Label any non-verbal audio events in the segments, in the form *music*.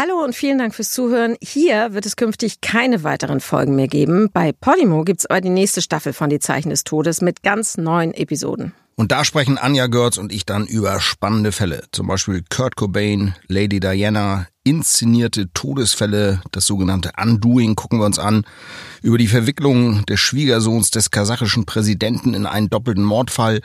Hallo und vielen Dank fürs Zuhören. Hier wird es künftig keine weiteren Folgen mehr geben. Bei Podimo gibt es aber die nächste Staffel von Die Zeichen des Todes mit ganz neuen Episoden. Und da sprechen Anja Görz und ich dann über spannende Fälle. Zum Beispiel Kurt Cobain, Lady Diana, inszenierte Todesfälle, das sogenannte Undoing gucken wir uns an. Über die Verwicklung des Schwiegersohns des kasachischen Präsidenten in einen doppelten Mordfall.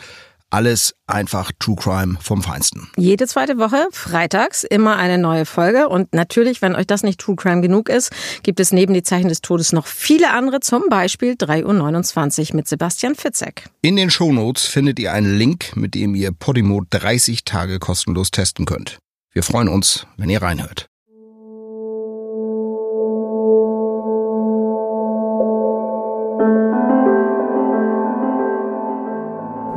Alles einfach True Crime vom Feinsten. Jede zweite Woche, freitags, immer eine neue Folge. Und natürlich, wenn euch das nicht True Crime genug ist, gibt es neben die Zeichen des Todes noch viele andere, zum Beispiel 3.29 Uhr mit Sebastian Fitzek. In den Shownotes findet ihr einen Link, mit dem ihr Podimo 30 Tage kostenlos testen könnt. Wir freuen uns, wenn ihr reinhört.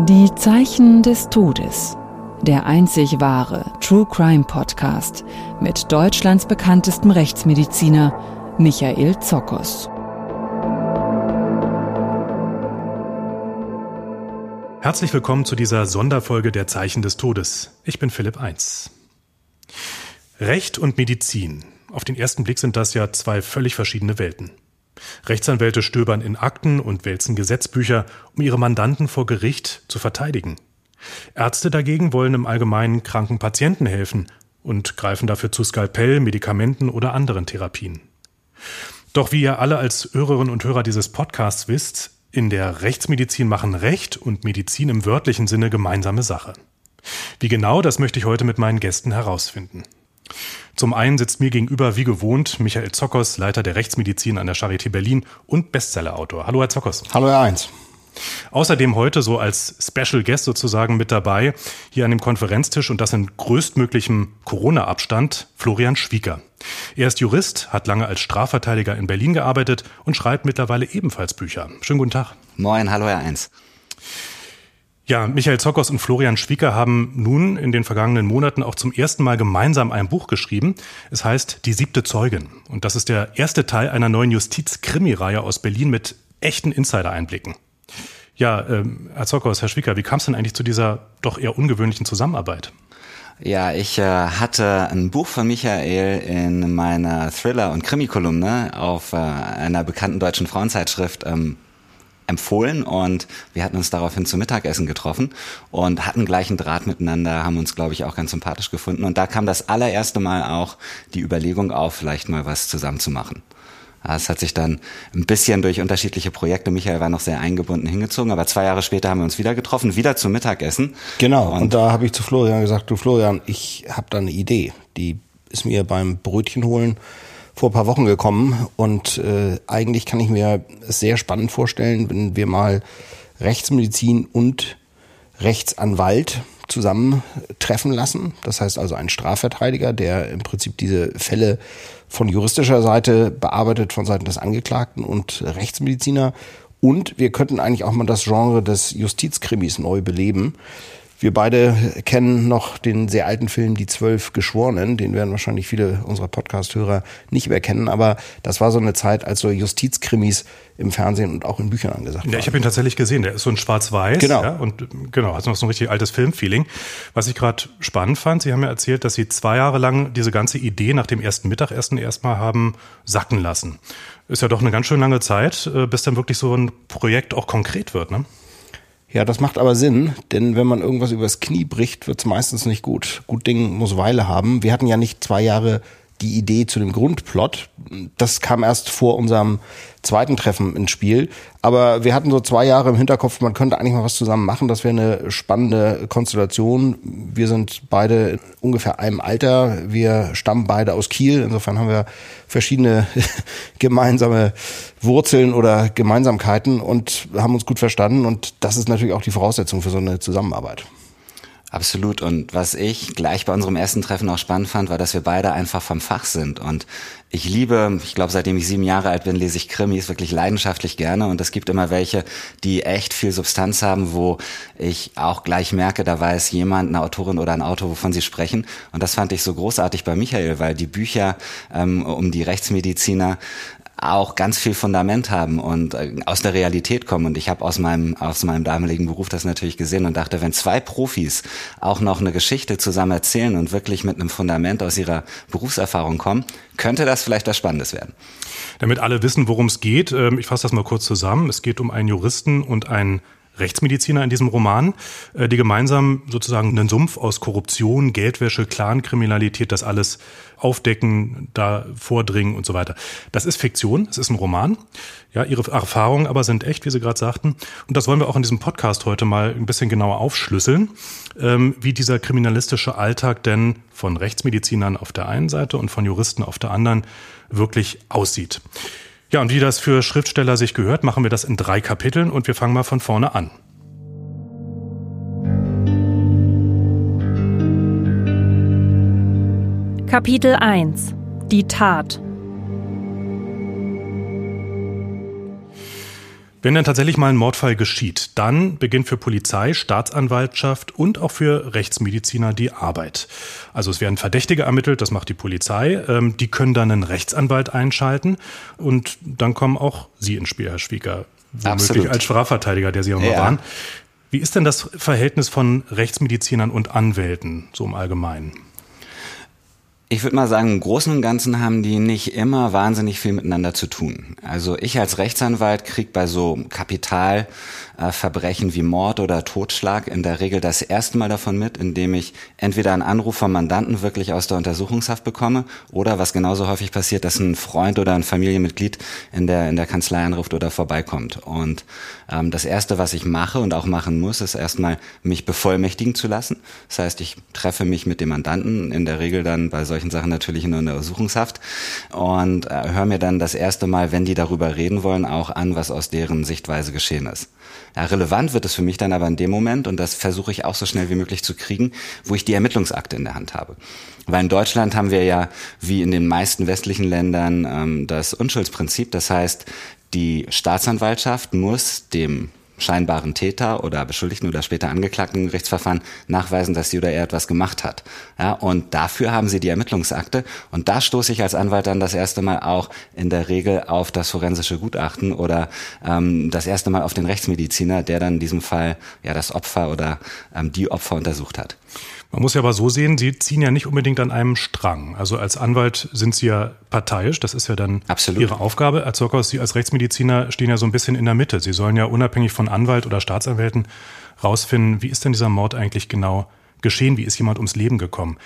Die Zeichen des Todes. Der einzig wahre True Crime Podcast mit Deutschlands bekanntestem Rechtsmediziner Michael Zokos. Herzlich willkommen zu dieser Sonderfolge der Zeichen des Todes. Ich bin Philipp Eins. Recht und Medizin. Auf den ersten Blick sind das ja zwei völlig verschiedene Welten. Rechtsanwälte stöbern in Akten und wälzen Gesetzbücher, um ihre Mandanten vor Gericht zu verteidigen. Ärzte dagegen wollen im Allgemeinen kranken Patienten helfen und greifen dafür zu Skalpell, Medikamenten oder anderen Therapien. Doch wie ihr alle als Hörerinnen und Hörer dieses Podcasts wisst, in der Rechtsmedizin machen Recht und Medizin im wörtlichen Sinne gemeinsame Sache. Wie genau, das möchte ich heute mit meinen Gästen herausfinden. Zum einen sitzt mir gegenüber wie gewohnt Michael Zockers, Leiter der Rechtsmedizin an der Charité Berlin und Bestsellerautor. Hallo Herr Zockers. Hallo Herr Eins. Außerdem heute so als Special Guest sozusagen mit dabei, hier an dem Konferenztisch und das in größtmöglichem Corona-Abstand, Florian Schwieger. Er ist Jurist, hat lange als Strafverteidiger in Berlin gearbeitet und schreibt mittlerweile ebenfalls Bücher. Schönen guten Tag. Moin, hallo Herr Eins. Ja, Michael Zockers und Florian Schwieker haben nun in den vergangenen Monaten auch zum ersten Mal gemeinsam ein Buch geschrieben. Es heißt Die siebte Zeugin. Und das ist der erste Teil einer neuen Justiz-Krimi-Reihe aus Berlin mit echten Insider-Einblicken. Ja, ähm, Herr Zockers, Herr Schwieker, wie kam es denn eigentlich zu dieser doch eher ungewöhnlichen Zusammenarbeit? Ja, ich äh, hatte ein Buch von Michael in meiner Thriller- und Krimi-Kolumne auf äh, einer bekannten deutschen Frauenzeitschrift ähm, empfohlen und wir hatten uns daraufhin zum Mittagessen getroffen und hatten gleichen Draht miteinander, haben uns, glaube ich, auch ganz sympathisch gefunden. Und da kam das allererste Mal auch die Überlegung auf, vielleicht mal was zusammen zu machen. Es hat sich dann ein bisschen durch unterschiedliche Projekte, Michael war noch sehr eingebunden, hingezogen, aber zwei Jahre später haben wir uns wieder getroffen, wieder zum Mittagessen. Genau, und, und da habe ich zu Florian gesagt, du Florian, ich habe da eine Idee, die ist mir beim Brötchen holen vor ein paar Wochen gekommen und äh, eigentlich kann ich mir es sehr spannend vorstellen, wenn wir mal Rechtsmedizin und Rechtsanwalt zusammentreffen lassen. Das heißt also ein Strafverteidiger, der im Prinzip diese Fälle von juristischer Seite bearbeitet, von Seiten des Angeklagten und Rechtsmediziner. Und wir könnten eigentlich auch mal das Genre des Justizkrimis neu beleben. Wir beide kennen noch den sehr alten Film Die Zwölf Geschworenen, den werden wahrscheinlich viele unserer Podcast-Hörer nicht mehr kennen, aber das war so eine Zeit, als so Justizkrimis im Fernsehen und auch in Büchern angesagt waren. Ja, ich habe ihn tatsächlich gesehen, der ist so ein schwarz-weiß genau. Ja, und genau, hat noch so ein richtig altes Filmfeeling. Was ich gerade spannend fand, Sie haben ja erzählt, dass Sie zwei Jahre lang diese ganze Idee nach dem ersten Mittagessen erstmal haben sacken lassen. Ist ja doch eine ganz schön lange Zeit, äh, bis dann wirklich so ein Projekt auch konkret wird, ne? Ja, das macht aber Sinn, denn wenn man irgendwas übers Knie bricht, wird's meistens nicht gut. Gut Ding muss Weile haben. Wir hatten ja nicht zwei Jahre die Idee zu dem Grundplot. Das kam erst vor unserem zweiten Treffen ins Spiel. Aber wir hatten so zwei Jahre im Hinterkopf, man könnte eigentlich mal was zusammen machen. Das wäre eine spannende Konstellation. Wir sind beide ungefähr einem Alter. Wir stammen beide aus Kiel. Insofern haben wir verschiedene *laughs* gemeinsame Wurzeln oder Gemeinsamkeiten und haben uns gut verstanden. Und das ist natürlich auch die Voraussetzung für so eine Zusammenarbeit. Absolut. Und was ich gleich bei unserem ersten Treffen auch spannend fand, war, dass wir beide einfach vom Fach sind. Und ich liebe, ich glaube, seitdem ich sieben Jahre alt bin, lese ich Krimis wirklich leidenschaftlich gerne. Und es gibt immer welche, die echt viel Substanz haben, wo ich auch gleich merke, da weiß jemand, eine Autorin oder ein Autor, wovon sie sprechen. Und das fand ich so großartig bei Michael, weil die Bücher ähm, um die Rechtsmediziner auch ganz viel Fundament haben und äh, aus der Realität kommen. Und ich habe aus meinem, aus meinem damaligen Beruf das natürlich gesehen und dachte, wenn zwei Profis auch noch eine Geschichte zusammen erzählen und wirklich mit einem Fundament aus ihrer Berufserfahrung kommen, könnte das vielleicht was Spannendes werden. Damit alle wissen, worum es geht, ähm, ich fasse das mal kurz zusammen. Es geht um einen Juristen und einen Rechtsmediziner in diesem Roman, äh, die gemeinsam sozusagen einen Sumpf aus Korruption, Geldwäsche, Clankriminalität, das alles aufdecken, da vordringen und so weiter. Das ist Fiktion, es ist ein Roman. Ja, ihre Erfahrungen aber sind echt, wie Sie gerade sagten. Und das wollen wir auch in diesem Podcast heute mal ein bisschen genauer aufschlüsseln, ähm, wie dieser kriminalistische Alltag denn von Rechtsmedizinern auf der einen Seite und von Juristen auf der anderen wirklich aussieht. Ja, und wie das für Schriftsteller sich gehört, machen wir das in drei Kapiteln und wir fangen mal von vorne an. Kapitel 1 Die Tat Wenn dann tatsächlich mal ein Mordfall geschieht, dann beginnt für Polizei, Staatsanwaltschaft und auch für Rechtsmediziner die Arbeit. Also es werden Verdächtige ermittelt, das macht die Polizei. Ähm, die können dann einen Rechtsanwalt einschalten und dann kommen auch Sie ins Spiel, Herr Schwieger. Womöglich Absolut. als Strafverteidiger, der Sie auch mal ja. waren. Wie ist denn das Verhältnis von Rechtsmedizinern und Anwälten so im Allgemeinen? Ich würde mal sagen, im Großen und Ganzen haben die nicht immer wahnsinnig viel miteinander zu tun. Also ich als Rechtsanwalt krieg bei so Kapitalverbrechen wie Mord oder Totschlag in der Regel das erste Mal davon mit, indem ich entweder einen Anruf vom Mandanten wirklich aus der Untersuchungshaft bekomme oder was genauso häufig passiert, dass ein Freund oder ein Familienmitglied in der, in der Kanzlei anruft oder vorbeikommt. Und ähm, das Erste, was ich mache und auch machen muss, ist erstmal mich bevollmächtigen zu lassen. Das heißt, ich treffe mich mit dem Mandanten in der Regel dann bei solchen solchen Sachen natürlich in der Untersuchungshaft und äh, höre mir dann das erste Mal, wenn die darüber reden wollen, auch an, was aus deren Sichtweise geschehen ist. Ja, relevant wird es für mich dann aber in dem Moment, und das versuche ich auch so schnell wie möglich zu kriegen, wo ich die Ermittlungsakte in der Hand habe. Weil in Deutschland haben wir ja, wie in den meisten westlichen Ländern, ähm, das Unschuldsprinzip. Das heißt, die Staatsanwaltschaft muss dem scheinbaren Täter oder Beschuldigten oder später Angeklagten im Gerichtsverfahren nachweisen, dass sie oder er etwas gemacht hat. Ja, und dafür haben sie die Ermittlungsakte. Und da stoße ich als Anwalt dann das erste Mal auch in der Regel auf das forensische Gutachten oder ähm, das erste Mal auf den Rechtsmediziner, der dann in diesem Fall ja das Opfer oder ähm, die Opfer untersucht hat. Man muss ja aber so sehen, Sie ziehen ja nicht unbedingt an einem Strang. Also als Anwalt sind Sie ja parteiisch, das ist ja dann Absolut. Ihre Aufgabe. Als Zockhaus, Sie als Rechtsmediziner stehen ja so ein bisschen in der Mitte. Sie sollen ja unabhängig von Anwalt oder Staatsanwälten rausfinden, wie ist denn dieser Mord eigentlich genau geschehen, wie ist jemand ums Leben gekommen.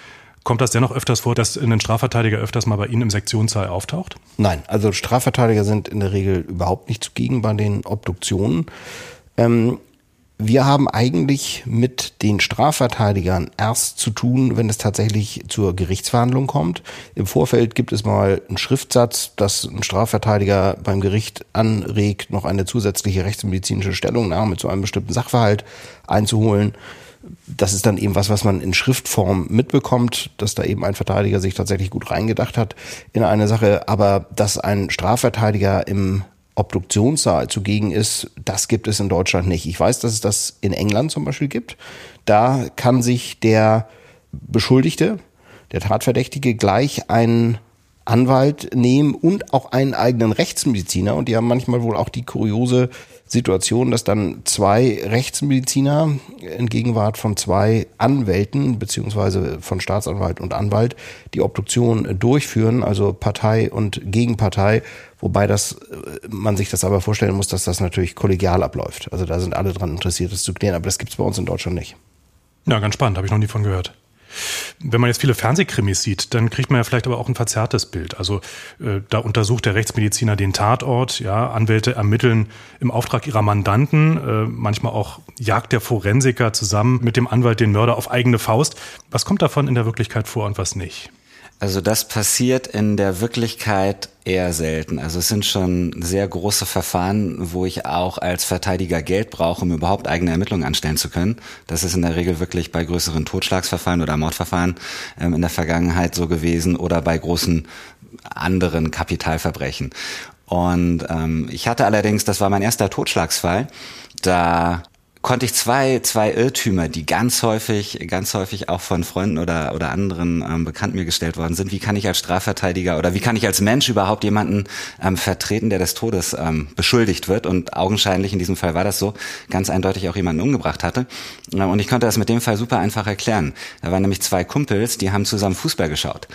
Kommt das dennoch öfters vor, dass ein Strafverteidiger öfters mal bei Ihnen im Sektionssaal auftaucht? Nein, also Strafverteidiger sind in der Regel überhaupt nicht zugegen bei den Obduktionen. Ähm, wir haben eigentlich mit den Strafverteidigern erst zu tun, wenn es tatsächlich zur Gerichtsverhandlung kommt. Im Vorfeld gibt es mal einen Schriftsatz, dass ein Strafverteidiger beim Gericht anregt, noch eine zusätzliche rechtsmedizinische Stellungnahme zu einem bestimmten Sachverhalt einzuholen. Das ist dann eben was, was man in Schriftform mitbekommt, dass da eben ein Verteidiger sich tatsächlich gut reingedacht hat in eine Sache. Aber dass ein Strafverteidiger im Obduktionssaal zugegen ist, das gibt es in Deutschland nicht. Ich weiß, dass es das in England zum Beispiel gibt. Da kann sich der Beschuldigte, der Tatverdächtige, gleich einen Anwalt nehmen und auch einen eigenen Rechtsmediziner. Und die haben manchmal wohl auch die kuriose Situation, dass dann zwei Rechtsmediziner in Gegenwart von zwei Anwälten beziehungsweise von Staatsanwalt und Anwalt die Obduktion durchführen, also Partei und Gegenpartei, wobei das man sich das aber vorstellen muss, dass das natürlich kollegial abläuft. Also da sind alle dran interessiert, das zu klären, aber das gibt es bei uns in Deutschland nicht. Ja, ganz spannend, habe ich noch nie von gehört. Wenn man jetzt viele Fernsehkrimis sieht, dann kriegt man ja vielleicht aber auch ein verzerrtes Bild. Also äh, da untersucht der Rechtsmediziner den Tatort, ja, Anwälte ermitteln im Auftrag ihrer Mandanten, äh, manchmal auch jagt der Forensiker zusammen mit dem Anwalt den Mörder auf eigene Faust. Was kommt davon in der Wirklichkeit vor und was nicht? Also das passiert in der Wirklichkeit eher selten. Also es sind schon sehr große Verfahren, wo ich auch als Verteidiger Geld brauche, um überhaupt eigene Ermittlungen anstellen zu können. Das ist in der Regel wirklich bei größeren Totschlagsverfahren oder Mordverfahren ähm, in der Vergangenheit so gewesen oder bei großen anderen Kapitalverbrechen. Und ähm, ich hatte allerdings, das war mein erster Totschlagsfall, da konnte ich zwei, zwei Irrtümer, die ganz häufig, ganz häufig auch von Freunden oder, oder anderen ähm, bekannt mir gestellt worden sind. Wie kann ich als Strafverteidiger oder wie kann ich als Mensch überhaupt jemanden ähm, vertreten, der des Todes ähm, beschuldigt wird? Und augenscheinlich in diesem Fall war das so, ganz eindeutig auch jemanden umgebracht hatte. Ähm, und ich konnte das mit dem Fall super einfach erklären. Da waren nämlich zwei Kumpels, die haben zusammen Fußball geschaut.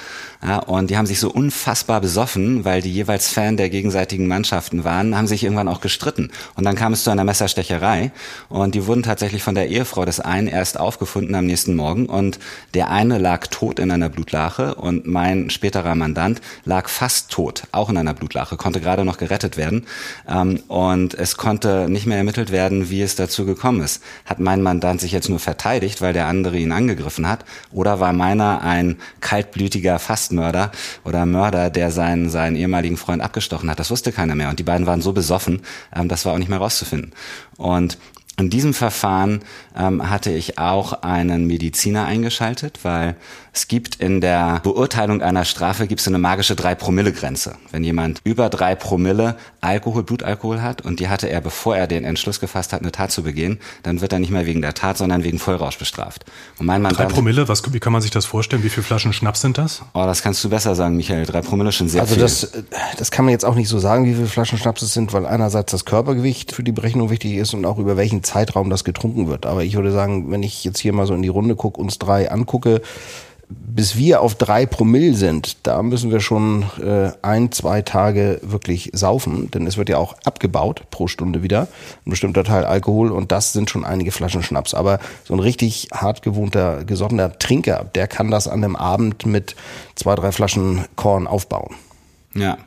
Ja, und die haben sich so unfassbar besoffen, weil die jeweils Fan der gegenseitigen Mannschaften waren, haben sich irgendwann auch gestritten. Und dann kam es zu einer Messerstecherei. Und die wurden tatsächlich von der Ehefrau des einen erst aufgefunden am nächsten Morgen und der eine lag tot in einer Blutlache und mein späterer Mandant lag fast tot, auch in einer Blutlache, konnte gerade noch gerettet werden ähm, und es konnte nicht mehr ermittelt werden, wie es dazu gekommen ist. Hat mein Mandant sich jetzt nur verteidigt, weil der andere ihn angegriffen hat oder war meiner ein kaltblütiger Fastmörder oder Mörder, der seinen, seinen ehemaligen Freund abgestochen hat? Das wusste keiner mehr und die beiden waren so besoffen, ähm, das war auch nicht mehr rauszufinden. Und in diesem Verfahren ähm, hatte ich auch einen Mediziner eingeschaltet, weil es gibt in der Beurteilung einer Strafe gibt es eine magische 3-Promille-Grenze. Wenn jemand über 3 Promille Alkohol, Blutalkohol hat und die hatte er, bevor er den Entschluss gefasst hat, eine Tat zu begehen, dann wird er nicht mehr wegen der Tat, sondern wegen Vollrausch bestraft. Und mein Mandant, 3 Promille, was, wie kann man sich das vorstellen? Wie viele Flaschen Schnaps sind das? Oh, das kannst du besser sagen, Michael. 3 Promille schon sehr also viel. Also das, das kann man jetzt auch nicht so sagen, wie viele Flaschen Schnaps es sind, weil einerseits das Körpergewicht für die Berechnung wichtig ist und auch über welchen Zeitraum das getrunken wird. Aber ich würde sagen, wenn ich jetzt hier mal so in die Runde gucke, uns drei angucke, bis wir auf drei Promille sind, da müssen wir schon äh, ein, zwei Tage wirklich saufen, denn es wird ja auch abgebaut pro Stunde wieder, ein bestimmter Teil Alkohol und das sind schon einige Flaschen Schnaps. Aber so ein richtig hart gewohnter, gesonnener Trinker, der kann das an einem Abend mit zwei, drei Flaschen Korn aufbauen. Ja.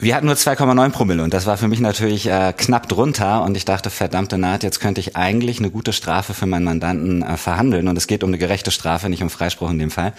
Wir hatten nur 2,9 Promille und das war für mich natürlich äh, knapp drunter und ich dachte, verdammte Naht, jetzt könnte ich eigentlich eine gute Strafe für meinen Mandanten äh, verhandeln und es geht um eine gerechte Strafe, nicht um Freispruch in dem Fall.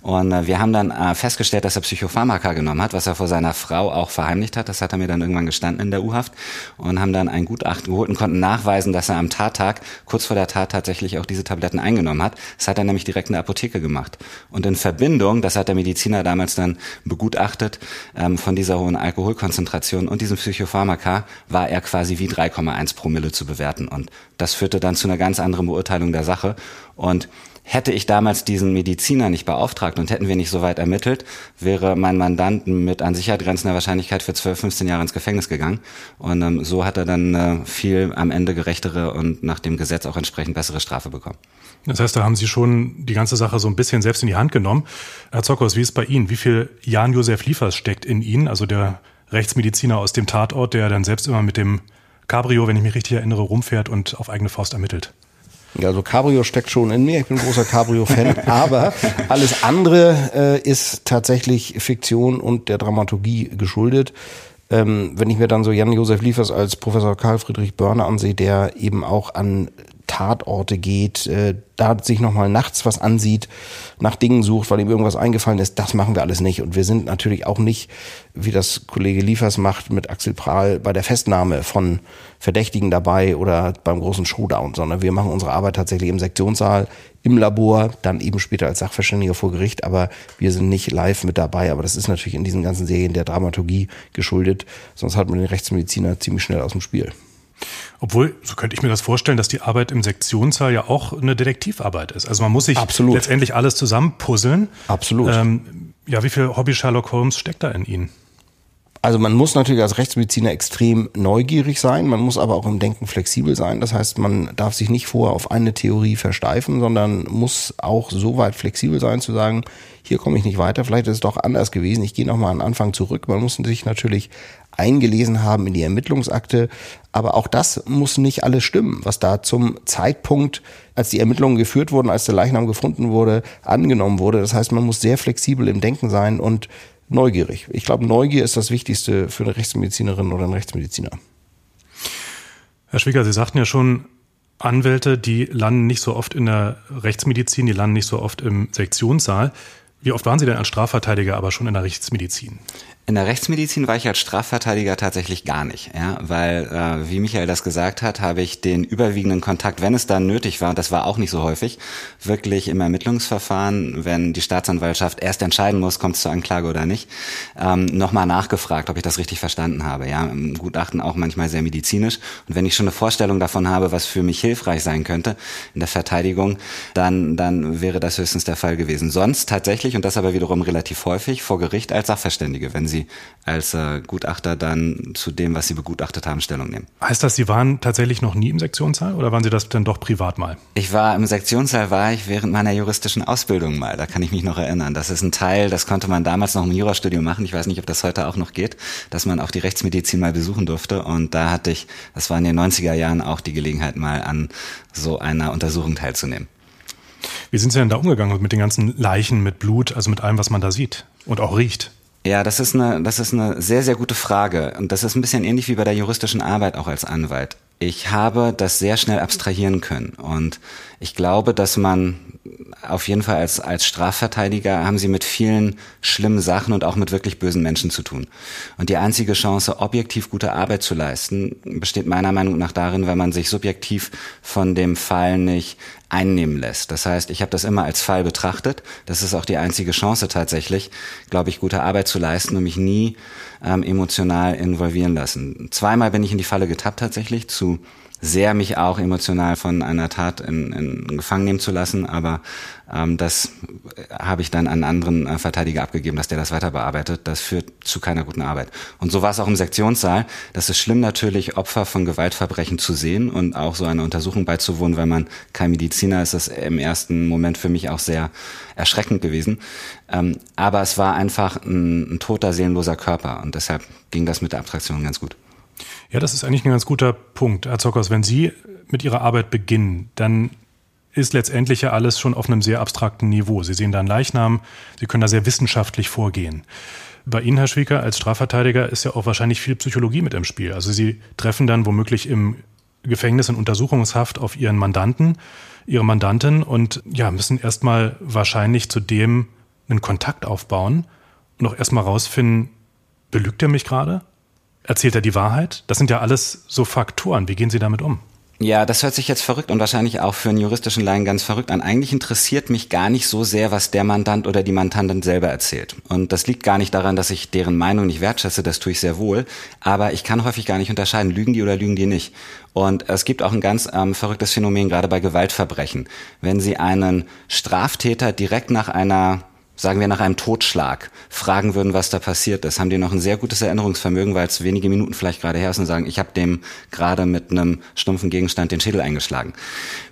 Und äh, wir haben dann äh, festgestellt, dass er Psychopharmaka genommen hat, was er vor seiner Frau auch verheimlicht hat. Das hat er mir dann irgendwann gestanden in der U-Haft und haben dann ein Gutachten geholt und konnten nachweisen, dass er am Tattag, kurz vor der Tat tatsächlich auch diese Tabletten eingenommen hat. Das hat er nämlich direkt in der Apotheke gemacht. Und in Verbindung, das hat der Mediziner damals dann begutachtet, ähm, von dieser hohen Alkohol Alkoholkonzentration und diesem Psychopharmaka war er quasi wie 3,1 Promille zu bewerten. Und das führte dann zu einer ganz anderen Beurteilung der Sache. Und hätte ich damals diesen Mediziner nicht beauftragt und hätten wir nicht so weit ermittelt, wäre mein Mandant mit an Sicherheit grenzender Wahrscheinlichkeit für 12, 15 Jahre ins Gefängnis gegangen. Und ähm, so hat er dann äh, viel am Ende gerechtere und nach dem Gesetz auch entsprechend bessere Strafe bekommen. Das heißt, da haben Sie schon die ganze Sache so ein bisschen selbst in die Hand genommen. Herr Zockers, wie ist es bei Ihnen? Wie viel Jan-Josef Liefers steckt in Ihnen, also der Rechtsmediziner aus dem Tatort, der dann selbst immer mit dem Cabrio, wenn ich mich richtig erinnere, rumfährt und auf eigene Faust ermittelt. Ja, also Cabrio steckt schon in mir. Ich bin ein großer Cabrio-Fan. *laughs* aber alles andere äh, ist tatsächlich Fiktion und der Dramaturgie geschuldet. Ähm, wenn ich mir dann so Jan-Josef Liefers als Professor Karl Friedrich Börner ansehe, der eben auch an Tatorte geht, äh, da sich nochmal nachts was ansieht, nach Dingen sucht, weil ihm irgendwas eingefallen ist, das machen wir alles nicht. Und wir sind natürlich auch nicht, wie das Kollege Liefers macht, mit Axel Prahl bei der Festnahme von Verdächtigen dabei oder beim großen Showdown, sondern wir machen unsere Arbeit tatsächlich im Sektionssaal, im Labor, dann eben später als Sachverständiger vor Gericht, aber wir sind nicht live mit dabei. Aber das ist natürlich in diesen ganzen Serien der Dramaturgie geschuldet, sonst hat man den Rechtsmediziner ziemlich schnell aus dem Spiel. Obwohl, so könnte ich mir das vorstellen, dass die Arbeit im Sektionssaal ja auch eine Detektivarbeit ist. Also man muss sich Absolut. letztendlich alles zusammenpuzzeln. Absolut. Ähm, ja, wie viel Hobby Sherlock Holmes steckt da in Ihnen? Also man muss natürlich als Rechtsmediziner extrem neugierig sein, man muss aber auch im Denken flexibel sein. Das heißt, man darf sich nicht vorher auf eine Theorie versteifen, sondern muss auch so weit flexibel sein zu sagen, hier komme ich nicht weiter, vielleicht ist es doch anders gewesen, ich gehe nochmal an den Anfang zurück. Man muss sich natürlich eingelesen haben in die Ermittlungsakte. Aber auch das muss nicht alles stimmen, was da zum Zeitpunkt, als die Ermittlungen geführt wurden, als der Leichnam gefunden wurde, angenommen wurde. Das heißt, man muss sehr flexibel im Denken sein und neugierig. Ich glaube, Neugier ist das Wichtigste für eine Rechtsmedizinerin oder einen Rechtsmediziner. Herr Schwieger, Sie sagten ja schon, Anwälte, die landen nicht so oft in der Rechtsmedizin, die landen nicht so oft im Sektionssaal. Wie oft waren Sie denn als Strafverteidiger aber schon in der Rechtsmedizin? In der Rechtsmedizin war ich als Strafverteidiger tatsächlich gar nicht, ja, weil äh, wie Michael das gesagt hat, habe ich den überwiegenden Kontakt, wenn es dann nötig war, das war auch nicht so häufig, wirklich im Ermittlungsverfahren, wenn die Staatsanwaltschaft erst entscheiden muss, kommt es zur Anklage oder nicht, ähm, nochmal nachgefragt, ob ich das richtig verstanden habe. Ja, im Gutachten auch manchmal sehr medizinisch. Und wenn ich schon eine Vorstellung davon habe, was für mich hilfreich sein könnte in der Verteidigung, dann dann wäre das höchstens der Fall gewesen. Sonst tatsächlich und das aber wiederum relativ häufig vor Gericht als Sachverständige, wenn sie Sie als äh, Gutachter dann zu dem, was Sie begutachtet haben, Stellung nehmen. Heißt das, Sie waren tatsächlich noch nie im Sektionssaal oder waren Sie das dann doch privat mal? Ich war im Sektionssaal, war ich während meiner juristischen Ausbildung mal. Da kann ich mich noch erinnern. Das ist ein Teil, das konnte man damals noch im Jurastudium machen. Ich weiß nicht, ob das heute auch noch geht, dass man auch die Rechtsmedizin mal besuchen durfte. Und da hatte ich, das war in den 90er Jahren auch die Gelegenheit, mal an so einer Untersuchung teilzunehmen. Wie sind Sie denn da umgegangen mit den ganzen Leichen, mit Blut, also mit allem, was man da sieht und auch riecht? Ja, das ist eine, das ist eine sehr, sehr gute Frage. Und das ist ein bisschen ähnlich wie bei der juristischen Arbeit auch als Anwalt. Ich habe das sehr schnell abstrahieren können. Und ich glaube, dass man auf jeden Fall als, als Strafverteidiger haben sie mit vielen schlimmen Sachen und auch mit wirklich bösen Menschen zu tun. Und die einzige Chance, objektiv gute Arbeit zu leisten, besteht meiner Meinung nach darin, wenn man sich subjektiv von dem Fall nicht einnehmen lässt. Das heißt, ich habe das immer als Fall betrachtet. Das ist auch die einzige Chance tatsächlich, glaube ich, gute Arbeit zu leisten und mich nie ähm, emotional involvieren lassen. Zweimal bin ich in die Falle getappt tatsächlich zu sehr mich auch emotional von einer Tat in, in Gefangen nehmen zu lassen, aber ähm, das habe ich dann an anderen äh, Verteidiger abgegeben, dass der das weiter bearbeitet. Das führt zu keiner guten Arbeit. Und so war es auch im Sektionssaal. Das ist schlimm natürlich, Opfer von Gewaltverbrechen zu sehen und auch so einer Untersuchung beizuwohnen, weil man kein Mediziner ist. Das im ersten Moment für mich auch sehr erschreckend gewesen. Ähm, aber es war einfach ein, ein toter, seelenloser Körper und deshalb ging das mit der Abstraktion ganz gut. Ja, das ist eigentlich ein ganz guter Punkt, Herr Zockers. Wenn Sie mit Ihrer Arbeit beginnen, dann ist letztendlich ja alles schon auf einem sehr abstrakten Niveau. Sie sehen da einen Leichnam, Sie können da sehr wissenschaftlich vorgehen. Bei Ihnen, Herr Schwieker, als Strafverteidiger ist ja auch wahrscheinlich viel Psychologie mit im Spiel. Also Sie treffen dann womöglich im Gefängnis in Untersuchungshaft auf Ihren Mandanten, Ihre Mandantin und ja, müssen erstmal wahrscheinlich zu dem einen Kontakt aufbauen und auch erstmal rausfinden, belügt er mich gerade? Erzählt er die Wahrheit? Das sind ja alles so Faktoren. Wie gehen Sie damit um? Ja, das hört sich jetzt verrückt und wahrscheinlich auch für einen juristischen Laien ganz verrückt an. Eigentlich interessiert mich gar nicht so sehr, was der Mandant oder die Mandantin selber erzählt. Und das liegt gar nicht daran, dass ich deren Meinung nicht wertschätze, das tue ich sehr wohl. Aber ich kann häufig gar nicht unterscheiden, lügen die oder lügen die nicht. Und es gibt auch ein ganz ähm, verrücktes Phänomen, gerade bei Gewaltverbrechen. Wenn Sie einen Straftäter direkt nach einer sagen wir nach einem Totschlag, fragen würden, was da passiert ist, haben die noch ein sehr gutes Erinnerungsvermögen, weil es wenige Minuten vielleicht gerade her ist und sagen, ich habe dem gerade mit einem stumpfen Gegenstand den Schädel eingeschlagen.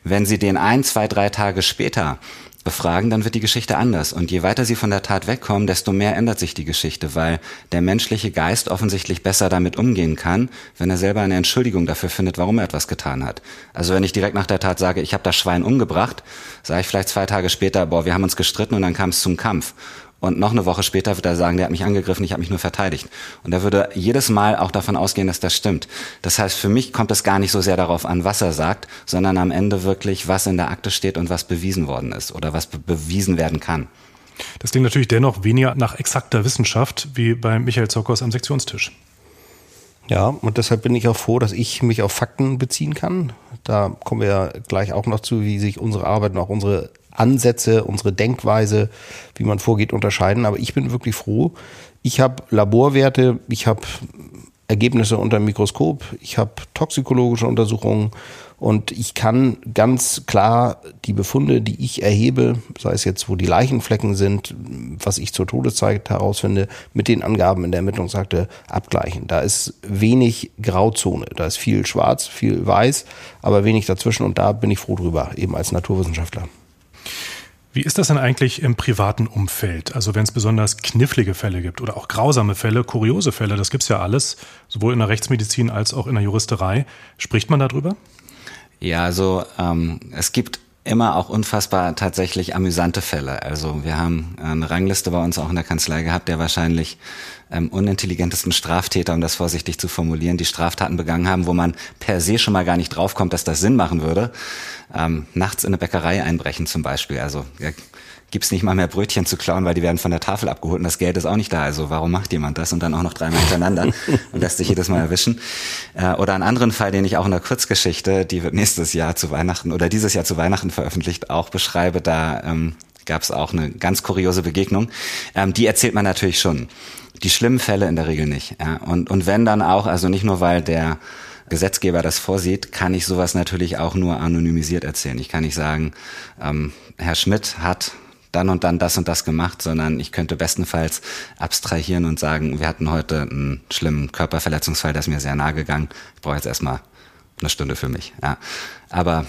Wenn sie den ein, zwei, drei Tage später befragen, dann wird die Geschichte anders. Und je weiter sie von der Tat wegkommen, desto mehr ändert sich die Geschichte, weil der menschliche Geist offensichtlich besser damit umgehen kann, wenn er selber eine Entschuldigung dafür findet, warum er etwas getan hat. Also wenn ich direkt nach der Tat sage, ich habe das Schwein umgebracht, sage ich vielleicht zwei Tage später, boah, wir haben uns gestritten und dann kam es zum Kampf. Und noch eine Woche später wird er sagen, der hat mich angegriffen, ich habe mich nur verteidigt. Und er würde jedes Mal auch davon ausgehen, dass das stimmt. Das heißt, für mich kommt es gar nicht so sehr darauf an, was er sagt, sondern am Ende wirklich, was in der Akte steht und was bewiesen worden ist oder was be bewiesen werden kann. Das klingt natürlich dennoch weniger nach exakter Wissenschaft wie bei Michael Zockers am Sektionstisch. Ja, und deshalb bin ich auch froh, dass ich mich auf Fakten beziehen kann. Da kommen wir ja gleich auch noch zu, wie sich unsere Arbeit und auch unsere Ansätze, unsere Denkweise, wie man vorgeht, unterscheiden. Aber ich bin wirklich froh. Ich habe Laborwerte, ich habe Ergebnisse unter dem Mikroskop, ich habe toxikologische Untersuchungen und ich kann ganz klar die Befunde, die ich erhebe, sei es jetzt, wo die Leichenflecken sind, was ich zur Todeszeit herausfinde, mit den Angaben in der Ermittlungsakte abgleichen. Da ist wenig Grauzone, da ist viel schwarz, viel weiß, aber wenig dazwischen und da bin ich froh drüber, eben als Naturwissenschaftler. Wie ist das denn eigentlich im privaten Umfeld? Also wenn es besonders knifflige Fälle gibt oder auch grausame Fälle, kuriose Fälle, das gibt's ja alles, sowohl in der Rechtsmedizin als auch in der Juristerei. Spricht man darüber? Ja, also ähm, es gibt immer auch unfassbar tatsächlich amüsante Fälle. Also wir haben eine Rangliste bei uns auch in der Kanzlei gehabt, der wahrscheinlich ähm, unintelligentesten Straftäter, um das vorsichtig zu formulieren, die Straftaten begangen haben, wo man per se schon mal gar nicht draufkommt, dass das Sinn machen würde. Ähm, nachts in eine Bäckerei einbrechen zum Beispiel. Also ja, gibt's nicht mal mehr Brötchen zu klauen, weil die werden von der Tafel abgeholt und das Geld ist auch nicht da. Also warum macht jemand das und dann auch noch dreimal hintereinander *laughs* und lässt sich jedes Mal erwischen? Äh, oder einen anderen Fall, den ich auch in der Kurzgeschichte, die wird nächstes Jahr zu Weihnachten oder dieses Jahr zu Weihnachten veröffentlicht, auch beschreibe. Da ähm, gab es auch eine ganz kuriose Begegnung. Ähm, die erzählt man natürlich schon. Die schlimmen Fälle in der Regel nicht. Ja. Und, und wenn dann auch, also nicht nur weil der Gesetzgeber das vorsieht, kann ich sowas natürlich auch nur anonymisiert erzählen. Ich kann nicht sagen, ähm, Herr Schmidt hat dann und dann das und das gemacht, sondern ich könnte bestenfalls abstrahieren und sagen, wir hatten heute einen schlimmen Körperverletzungsfall, der ist mir sehr nahe gegangen. Ich brauche jetzt erstmal eine Stunde für mich. Ja. Aber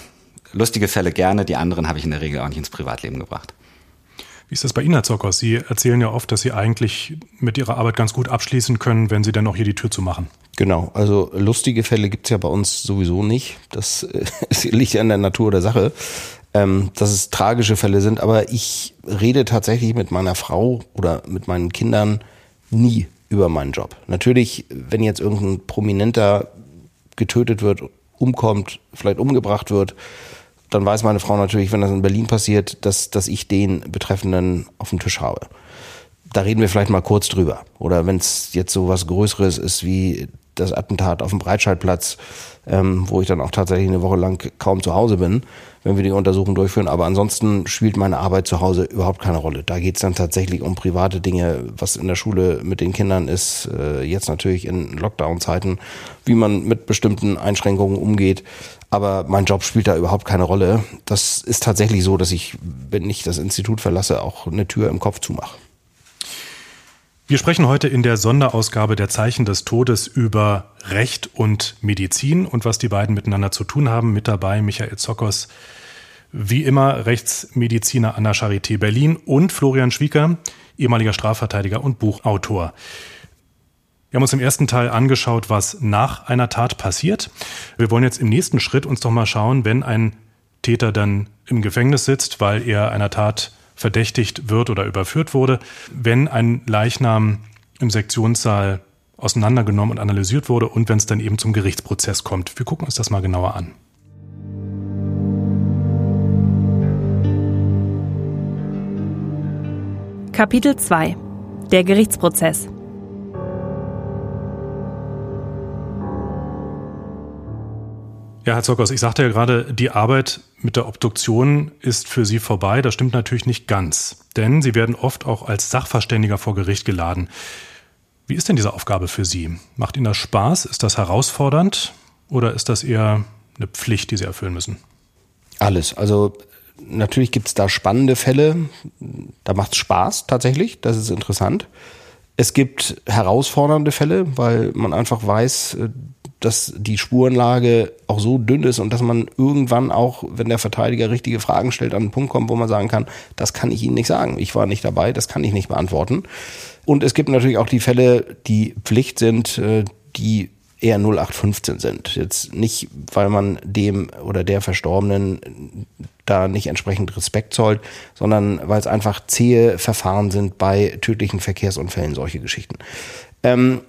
lustige Fälle gerne, die anderen habe ich in der Regel auch nicht ins Privatleben gebracht. Wie ist das bei Ihnen, Herr Zockers? Sie erzählen ja oft, dass Sie eigentlich mit Ihrer Arbeit ganz gut abschließen können, wenn Sie dann auch hier die Tür zu machen. Genau, also lustige Fälle gibt's ja bei uns sowieso nicht. Das äh, *laughs* liegt ja an der Natur der Sache ähm, dass es tragische Fälle sind, aber ich rede tatsächlich mit meiner Frau oder mit meinen Kindern nie über meinen Job. Natürlich, wenn jetzt irgendein Prominenter getötet wird, umkommt, vielleicht umgebracht wird, dann weiß meine Frau natürlich, wenn das in Berlin passiert, dass, dass ich den Betreffenden auf dem Tisch habe. Da reden wir vielleicht mal kurz drüber. Oder wenn es jetzt so was Größeres ist wie das Attentat auf dem Breitscheidplatz, ähm, wo ich dann auch tatsächlich eine Woche lang kaum zu Hause bin, wenn wir die Untersuchung durchführen. Aber ansonsten spielt meine Arbeit zu Hause überhaupt keine Rolle. Da geht es dann tatsächlich um private Dinge, was in der Schule mit den Kindern ist, äh, jetzt natürlich in Lockdown-Zeiten, wie man mit bestimmten Einschränkungen umgeht. Aber mein Job spielt da überhaupt keine Rolle. Das ist tatsächlich so, dass ich, wenn ich das Institut verlasse, auch eine Tür im Kopf zumache. Wir sprechen heute in der Sonderausgabe der Zeichen des Todes über Recht und Medizin und was die beiden miteinander zu tun haben. Mit dabei Michael Zockers, wie immer Rechtsmediziner an der Charité Berlin und Florian Schwieker, ehemaliger Strafverteidiger und Buchautor. Wir haben uns im ersten Teil angeschaut, was nach einer Tat passiert. Wir wollen jetzt im nächsten Schritt uns doch mal schauen, wenn ein Täter dann im Gefängnis sitzt, weil er einer Tat verdächtigt wird oder überführt wurde, wenn ein Leichnam im Sektionssaal auseinandergenommen und analysiert wurde und wenn es dann eben zum Gerichtsprozess kommt. Wir gucken uns das mal genauer an. Kapitel 2 Der Gerichtsprozess Ja, Herr Zockers, ich sagte ja gerade, die Arbeit mit der Obduktion ist für Sie vorbei. Das stimmt natürlich nicht ganz, denn Sie werden oft auch als Sachverständiger vor Gericht geladen. Wie ist denn diese Aufgabe für Sie? Macht Ihnen das Spaß? Ist das herausfordernd? Oder ist das eher eine Pflicht, die Sie erfüllen müssen? Alles. Also natürlich gibt es da spannende Fälle. Da macht es Spaß tatsächlich. Das ist interessant. Es gibt herausfordernde Fälle, weil man einfach weiß, dass die Spurenlage auch so dünn ist und dass man irgendwann auch, wenn der Verteidiger richtige Fragen stellt, an einen Punkt kommt, wo man sagen kann, das kann ich Ihnen nicht sagen. Ich war nicht dabei, das kann ich nicht beantworten. Und es gibt natürlich auch die Fälle, die Pflicht sind, äh, die eher 0815 sind. Jetzt nicht, weil man dem oder der Verstorbenen da nicht entsprechend Respekt zollt, sondern weil es einfach zähe Verfahren sind bei tödlichen Verkehrsunfällen, solche Geschichten. Ähm,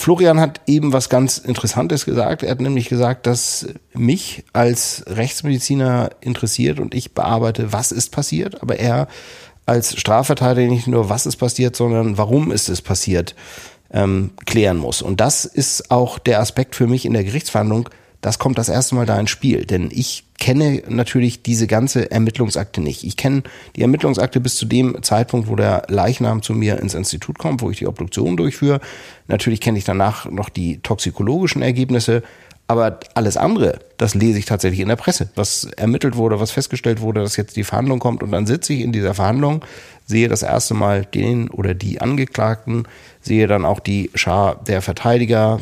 Florian hat eben was ganz Interessantes gesagt. Er hat nämlich gesagt, dass mich als Rechtsmediziner interessiert und ich bearbeite, was ist passiert, aber er als Strafverteidiger nicht nur, was ist passiert, sondern warum ist es passiert, ähm, klären muss. Und das ist auch der Aspekt für mich in der Gerichtsverhandlung, das kommt das erste Mal da ins Spiel. Denn ich kenne natürlich diese ganze Ermittlungsakte nicht. Ich kenne die Ermittlungsakte bis zu dem Zeitpunkt, wo der Leichnam zu mir ins Institut kommt, wo ich die Obduktion durchführe. Natürlich kenne ich danach noch die toxikologischen Ergebnisse. Aber alles andere, das lese ich tatsächlich in der Presse, was ermittelt wurde, was festgestellt wurde, dass jetzt die Verhandlung kommt und dann sitze ich in dieser Verhandlung, sehe das erste Mal den oder die Angeklagten, sehe dann auch die Schar der Verteidiger.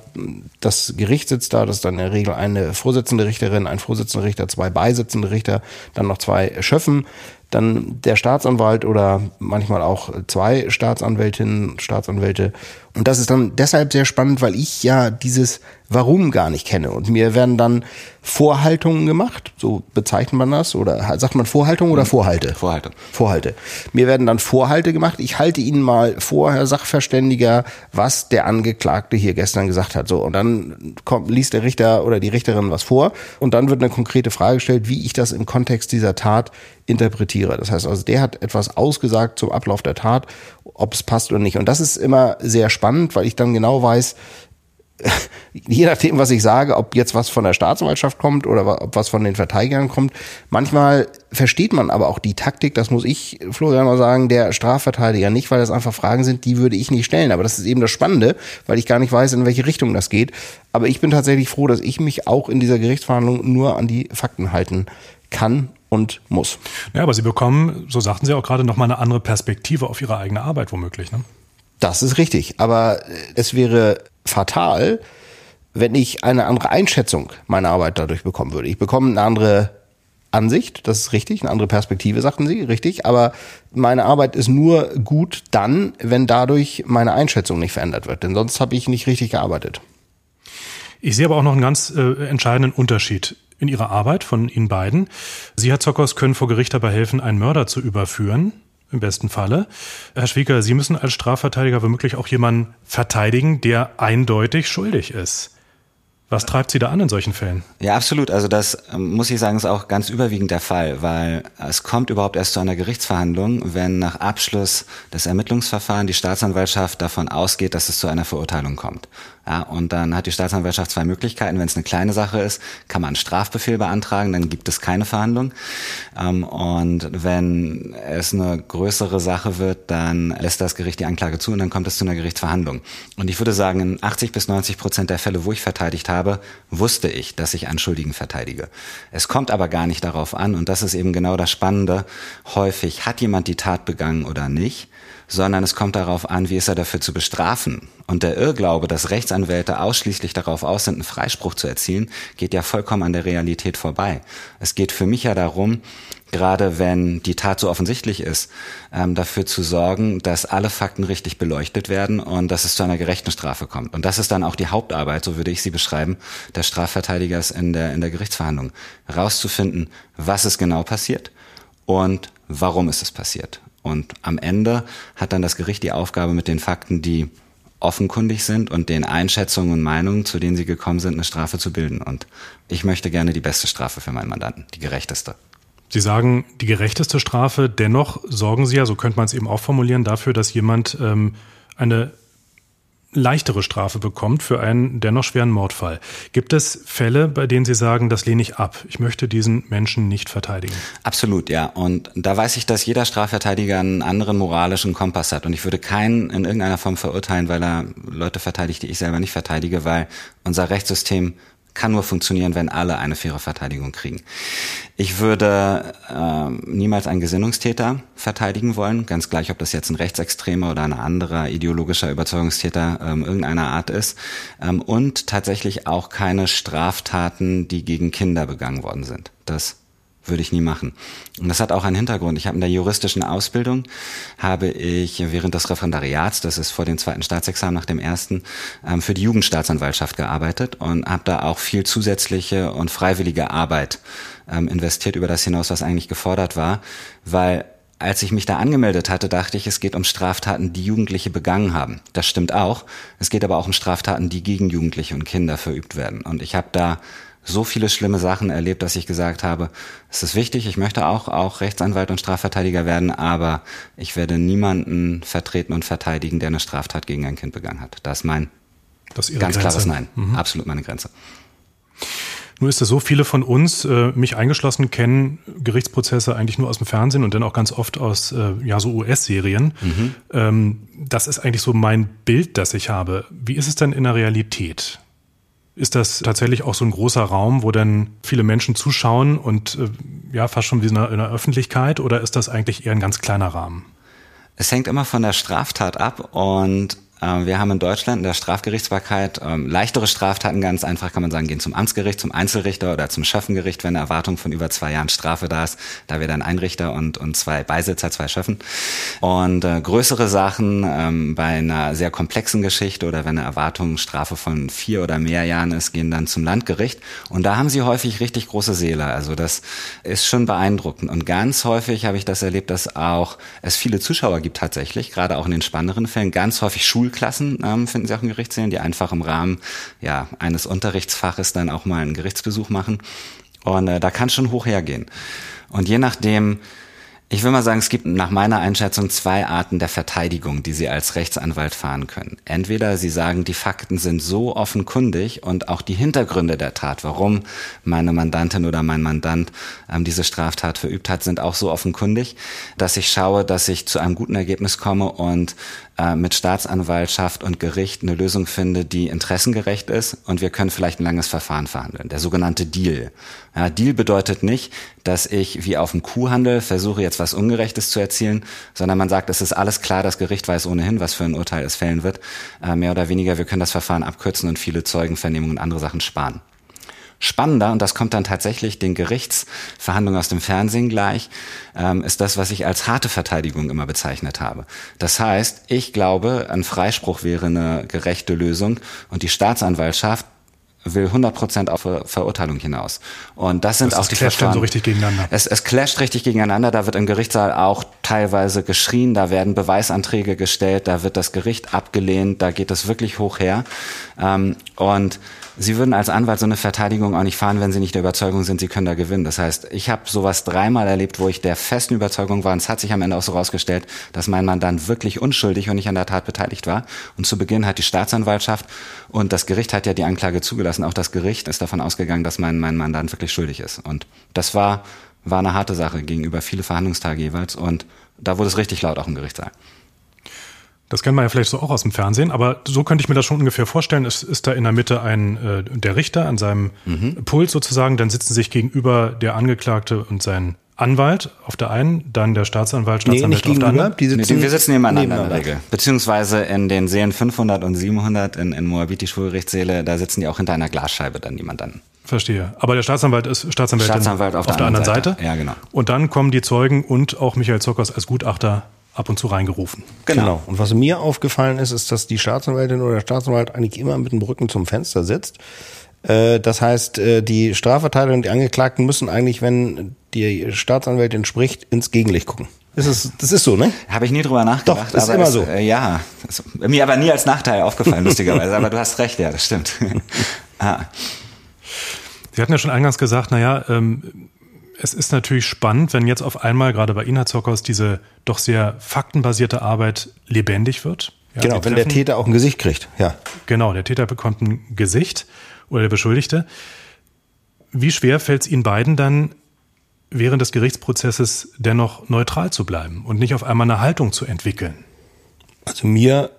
Das Gericht sitzt da, das ist dann in der Regel eine Vorsitzende Richterin, ein Vorsitzender Richter, zwei beisitzende Richter, dann noch zwei Schöffen, dann der Staatsanwalt oder manchmal auch zwei Staatsanwältinnen, Staatsanwälte. Und das ist dann deshalb sehr spannend, weil ich ja dieses Warum gar nicht kenne. Und mir werden dann Vorhaltungen gemacht, so bezeichnet man das, oder sagt man Vorhaltung oder Vorhalte? Vorhalte. Vorhalte. Mir werden dann Vorhalte gemacht. Ich halte Ihnen mal vor, Herr Sachverständiger, was der Angeklagte hier gestern gesagt hat. So, und dann kommt, liest der Richter oder die Richterin was vor und dann wird eine konkrete Frage gestellt, wie ich das im Kontext dieser Tat interpretiere. Das heißt also, der hat etwas ausgesagt zum Ablauf der Tat, ob es passt oder nicht. Und das ist immer sehr spannend, weil ich dann genau weiß, *laughs* je nachdem, was ich sage, ob jetzt was von der Staatsanwaltschaft kommt oder ob was von den Verteidigern kommt. Manchmal versteht man aber auch die Taktik, das muss ich, Florian, mal sagen, der Strafverteidiger nicht, weil das einfach Fragen sind, die würde ich nicht stellen. Aber das ist eben das Spannende, weil ich gar nicht weiß, in welche Richtung das geht. Aber ich bin tatsächlich froh, dass ich mich auch in dieser Gerichtsverhandlung nur an die Fakten halten kann und muss. Ja, aber Sie bekommen, so sagten Sie auch gerade, nochmal eine andere Perspektive auf Ihre eigene Arbeit womöglich. Ne? Das ist richtig. Aber es wäre fatal, wenn ich eine andere Einschätzung meiner Arbeit dadurch bekommen würde. Ich bekomme eine andere Ansicht, das ist richtig, eine andere Perspektive, sagten Sie, richtig. Aber meine Arbeit ist nur gut dann, wenn dadurch meine Einschätzung nicht verändert wird. Denn sonst habe ich nicht richtig gearbeitet. Ich sehe aber auch noch einen ganz äh, entscheidenden Unterschied in Ihrer Arbeit von Ihnen beiden. Sie, Herr Zockers, können vor Gericht dabei helfen, einen Mörder zu überführen im besten Falle. Herr Schwieger, Sie müssen als Strafverteidiger womöglich auch jemanden verteidigen, der eindeutig schuldig ist. Was treibt Sie da an in solchen Fällen? Ja, absolut. Also das ähm, muss ich sagen, ist auch ganz überwiegend der Fall, weil es kommt überhaupt erst zu einer Gerichtsverhandlung, wenn nach Abschluss des Ermittlungsverfahrens die Staatsanwaltschaft davon ausgeht, dass es zu einer Verurteilung kommt. Ja, und dann hat die Staatsanwaltschaft zwei Möglichkeiten. Wenn es eine kleine Sache ist, kann man einen Strafbefehl beantragen, dann gibt es keine Verhandlung. Ähm, und wenn es eine größere Sache wird, dann lässt das Gericht die Anklage zu und dann kommt es zu einer Gerichtsverhandlung. Und ich würde sagen, in 80 bis 90 Prozent der Fälle, wo ich verteidigt habe, wusste ich, dass ich einen Schuldigen verteidige. Es kommt aber gar nicht darauf an, und das ist eben genau das Spannende, häufig hat jemand die Tat begangen oder nicht sondern es kommt darauf an, wie ist er dafür zu bestrafen. Und der Irrglaube, dass Rechtsanwälte ausschließlich darauf aus sind, einen Freispruch zu erzielen, geht ja vollkommen an der Realität vorbei. Es geht für mich ja darum, gerade wenn die Tat so offensichtlich ist, ähm, dafür zu sorgen, dass alle Fakten richtig beleuchtet werden und dass es zu einer gerechten Strafe kommt. Und das ist dann auch die Hauptarbeit, so würde ich sie beschreiben, des Strafverteidigers in der, in der Gerichtsverhandlung. Rauszufinden, was ist genau passiert und warum ist es passiert. Und am Ende hat dann das Gericht die Aufgabe mit den Fakten, die offenkundig sind und den Einschätzungen und Meinungen, zu denen sie gekommen sind, eine Strafe zu bilden. Und ich möchte gerne die beste Strafe für meinen Mandanten, die gerechteste. Sie sagen die gerechteste Strafe, dennoch sorgen Sie ja, so könnte man es eben auch formulieren, dafür, dass jemand ähm, eine leichtere Strafe bekommt für einen dennoch schweren Mordfall. Gibt es Fälle, bei denen Sie sagen, das lehne ich ab? Ich möchte diesen Menschen nicht verteidigen. Absolut, ja. Und da weiß ich, dass jeder Strafverteidiger einen anderen moralischen Kompass hat. Und ich würde keinen in irgendeiner Form verurteilen, weil er Leute verteidigt, die ich selber nicht verteidige, weil unser Rechtssystem kann nur funktionieren, wenn alle eine faire Verteidigung kriegen. Ich würde äh, niemals einen Gesinnungstäter verteidigen wollen, ganz gleich, ob das jetzt ein rechtsextremer oder ein anderer ideologischer Überzeugungstäter ähm, irgendeiner Art ist. Ähm, und tatsächlich auch keine Straftaten, die gegen Kinder begangen worden sind. Das würde ich nie machen. Und das hat auch einen Hintergrund. Ich habe in der juristischen Ausbildung, habe ich während des Referendariats, das ist vor dem zweiten Staatsexamen nach dem ersten, ähm, für die Jugendstaatsanwaltschaft gearbeitet und habe da auch viel zusätzliche und freiwillige Arbeit ähm, investiert über das hinaus, was eigentlich gefordert war, weil als ich mich da angemeldet hatte, dachte ich, es geht um Straftaten, die Jugendliche begangen haben. Das stimmt auch. Es geht aber auch um Straftaten, die gegen Jugendliche und Kinder verübt werden. Und ich habe da so viele schlimme Sachen erlebt, dass ich gesagt habe, es ist wichtig, ich möchte auch, auch Rechtsanwalt und Strafverteidiger werden, aber ich werde niemanden vertreten und verteidigen, der eine Straftat gegen ein Kind begangen hat. Das ist mein das ist ganz Grenze. klares Nein. Mhm. Absolut meine Grenze. Nur ist es so, viele von uns, äh, mich eingeschlossen, kennen Gerichtsprozesse eigentlich nur aus dem Fernsehen und dann auch ganz oft aus äh, ja so US-Serien. Mhm. Ähm, das ist eigentlich so mein Bild, das ich habe. Wie ist es denn in der Realität? Ist das tatsächlich auch so ein großer Raum, wo dann viele Menschen zuschauen und äh, ja, fast schon wie in der, Öffentlichkeit oder ist das eigentlich eher ein ganz kleiner Rahmen? Es hängt immer von der Straftat ab und wir haben in Deutschland in der Strafgerichtsbarkeit ähm, leichtere Straftaten, ganz einfach kann man sagen, gehen zum Amtsgericht, zum Einzelrichter oder zum Schöffengericht, wenn eine Erwartung von über zwei Jahren Strafe da ist. Da wäre dann ein Richter und, und zwei Beisitzer, zwei Schöffen. Und äh, größere Sachen ähm, bei einer sehr komplexen Geschichte oder wenn eine Erwartungsstrafe von vier oder mehr Jahren ist, gehen dann zum Landgericht. Und da haben sie häufig richtig große Seele. Also das ist schon beeindruckend. Und ganz häufig habe ich das erlebt, dass auch es viele Zuschauer gibt tatsächlich, gerade auch in den spannenderen Fällen, ganz häufig Schulklassen ähm, finden sie auch in Gerichtssälen, die einfach im Rahmen ja, eines Unterrichtsfaches dann auch mal einen Gerichtsbesuch machen. Und äh, da kann schon hoch hergehen. Und je nachdem, ich will mal sagen, es gibt nach meiner Einschätzung zwei Arten der Verteidigung, die Sie als Rechtsanwalt fahren können. Entweder Sie sagen, die Fakten sind so offenkundig und auch die Hintergründe der Tat, warum meine Mandantin oder mein Mandant ähm, diese Straftat verübt hat, sind auch so offenkundig, dass ich schaue, dass ich zu einem guten Ergebnis komme und äh, mit Staatsanwaltschaft und Gericht eine Lösung finde, die interessengerecht ist und wir können vielleicht ein langes Verfahren verhandeln. Der sogenannte Deal. Ja, Deal bedeutet nicht, dass ich wie auf dem Kuhhandel versuche, jetzt was Ungerechtes zu erzielen, sondern man sagt, es ist alles klar, das Gericht weiß ohnehin, was für ein Urteil es fällen wird. Äh, mehr oder weniger, wir können das Verfahren abkürzen und viele Zeugenvernehmungen und andere Sachen sparen. Spannender, und das kommt dann tatsächlich den Gerichtsverhandlungen aus dem Fernsehen gleich, ähm, ist das, was ich als harte Verteidigung immer bezeichnet habe. Das heißt, ich glaube, ein Freispruch wäre eine gerechte Lösung und die Staatsanwaltschaft will 100% auf Verurteilung hinaus. Und das sind das auch die Verfahren. so richtig gegeneinander. Es, es clasht richtig gegeneinander. Da wird im Gerichtssaal auch teilweise geschrien. Da werden Beweisanträge gestellt. Da wird das Gericht abgelehnt. Da geht es wirklich hoch her. Ähm, und Sie würden als Anwalt so eine Verteidigung auch nicht fahren, wenn Sie nicht der Überzeugung sind, Sie können da gewinnen. Das heißt, ich habe sowas dreimal erlebt, wo ich der festen Überzeugung war, und es hat sich am Ende auch so rausgestellt, dass mein Mandant wirklich unschuldig und nicht an der Tat beteiligt war. Und zu Beginn hat die Staatsanwaltschaft und das Gericht hat ja die Anklage zugelassen. Auch das Gericht ist davon ausgegangen, dass mein, mein Mandant wirklich schuldig ist. Und das war, war eine harte Sache gegenüber viele Verhandlungstage jeweils. Und da wurde es richtig laut auch im Gerichtssaal. Das kennt man ja vielleicht so auch aus dem Fernsehen, aber so könnte ich mir das schon ungefähr vorstellen. Es ist da in der Mitte ein äh, der Richter an seinem mhm. Pult sozusagen, dann sitzen sich gegenüber der Angeklagte und sein Anwalt auf der einen, dann der Staatsanwalt, Staatsanwalt nee, auf der anderen. Die sitzen nee, wir sitzen nebeneinander, nebeneinander in der Regel. Beziehungsweise in den Serien 500 und 700 in, in Moabit, die Schwurgerichtssäle, da sitzen die auch hinter einer Glasscheibe dann, die man dann Verstehe. Aber der Staatsanwalt ist Staatsanwalt, Staatsanwalt auf, auf, der, anderen Seite. Seite. Ja, genau. Und dann kommen die Zeugen und auch Michael Zockers als Gutachter ab und zu reingerufen. Genau. genau. Und was mir aufgefallen ist, ist, dass die Staatsanwältin oder der Staatsanwalt eigentlich immer mit dem Rücken zum Fenster sitzt. Äh, das heißt, äh, die Strafverteidiger und die Angeklagten müssen eigentlich, wenn die Staatsanwältin spricht, ins Gegenlicht gucken. Das ist, das ist so, ne? Habe ich nie drüber nachgedacht. Doch, ist immer es, so. Äh, ja, ist mir aber nie als Nachteil aufgefallen, *laughs* lustigerweise. aber du hast recht, ja, das stimmt. *laughs* ah. Sie hatten ja schon eingangs gesagt, naja, ähm, es ist natürlich spannend, wenn jetzt auf einmal gerade bei Zockhaus diese doch sehr faktenbasierte Arbeit lebendig wird. Ja, genau, wenn der Täter auch ein Gesicht kriegt, ja. Genau, der Täter bekommt ein Gesicht oder der Beschuldigte. Wie schwer fällt es Ihnen beiden dann, während des Gerichtsprozesses dennoch neutral zu bleiben und nicht auf einmal eine Haltung zu entwickeln? Also mir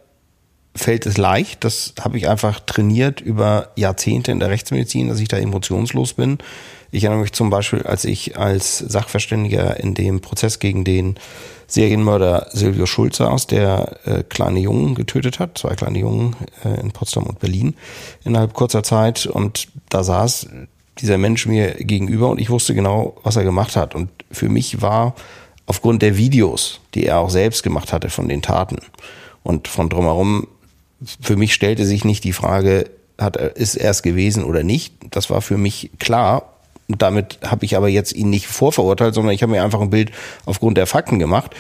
fällt es leicht, das habe ich einfach trainiert über Jahrzehnte in der Rechtsmedizin, dass ich da emotionslos bin ich erinnere mich zum Beispiel, als ich als Sachverständiger in dem Prozess gegen den Serienmörder Silvio Schulz saß, der äh, kleine Jungen getötet hat, zwei kleine Jungen äh, in Potsdam und Berlin innerhalb kurzer Zeit. Und da saß dieser Mensch mir gegenüber und ich wusste genau, was er gemacht hat. Und für mich war aufgrund der Videos, die er auch selbst gemacht hatte von den Taten und von drumherum, für mich stellte sich nicht die Frage, hat er, ist er es gewesen oder nicht. Das war für mich klar damit habe ich aber jetzt ihn nicht vorverurteilt, sondern ich habe mir einfach ein Bild aufgrund der Fakten gemacht.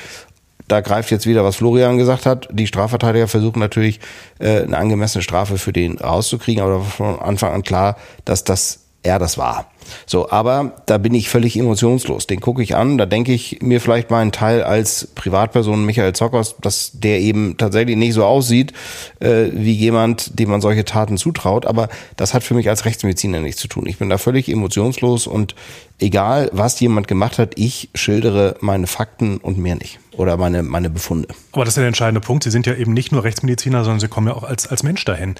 Da greift jetzt wieder, was Florian gesagt hat. Die Strafverteidiger versuchen natürlich, äh, eine angemessene Strafe für den rauszukriegen, aber von Anfang an klar, dass das er das war. So, aber da bin ich völlig emotionslos. Den gucke ich an, da denke ich mir vielleicht meinen Teil als Privatperson Michael Zockers, dass der eben tatsächlich nicht so aussieht äh, wie jemand, dem man solche Taten zutraut. Aber das hat für mich als Rechtsmediziner nichts zu tun. Ich bin da völlig emotionslos und egal, was jemand gemacht hat, ich schildere meine Fakten und mehr nicht. Oder meine, meine Befunde. Aber das ist der entscheidende Punkt. Sie sind ja eben nicht nur Rechtsmediziner, sondern Sie kommen ja auch als, als Mensch dahin.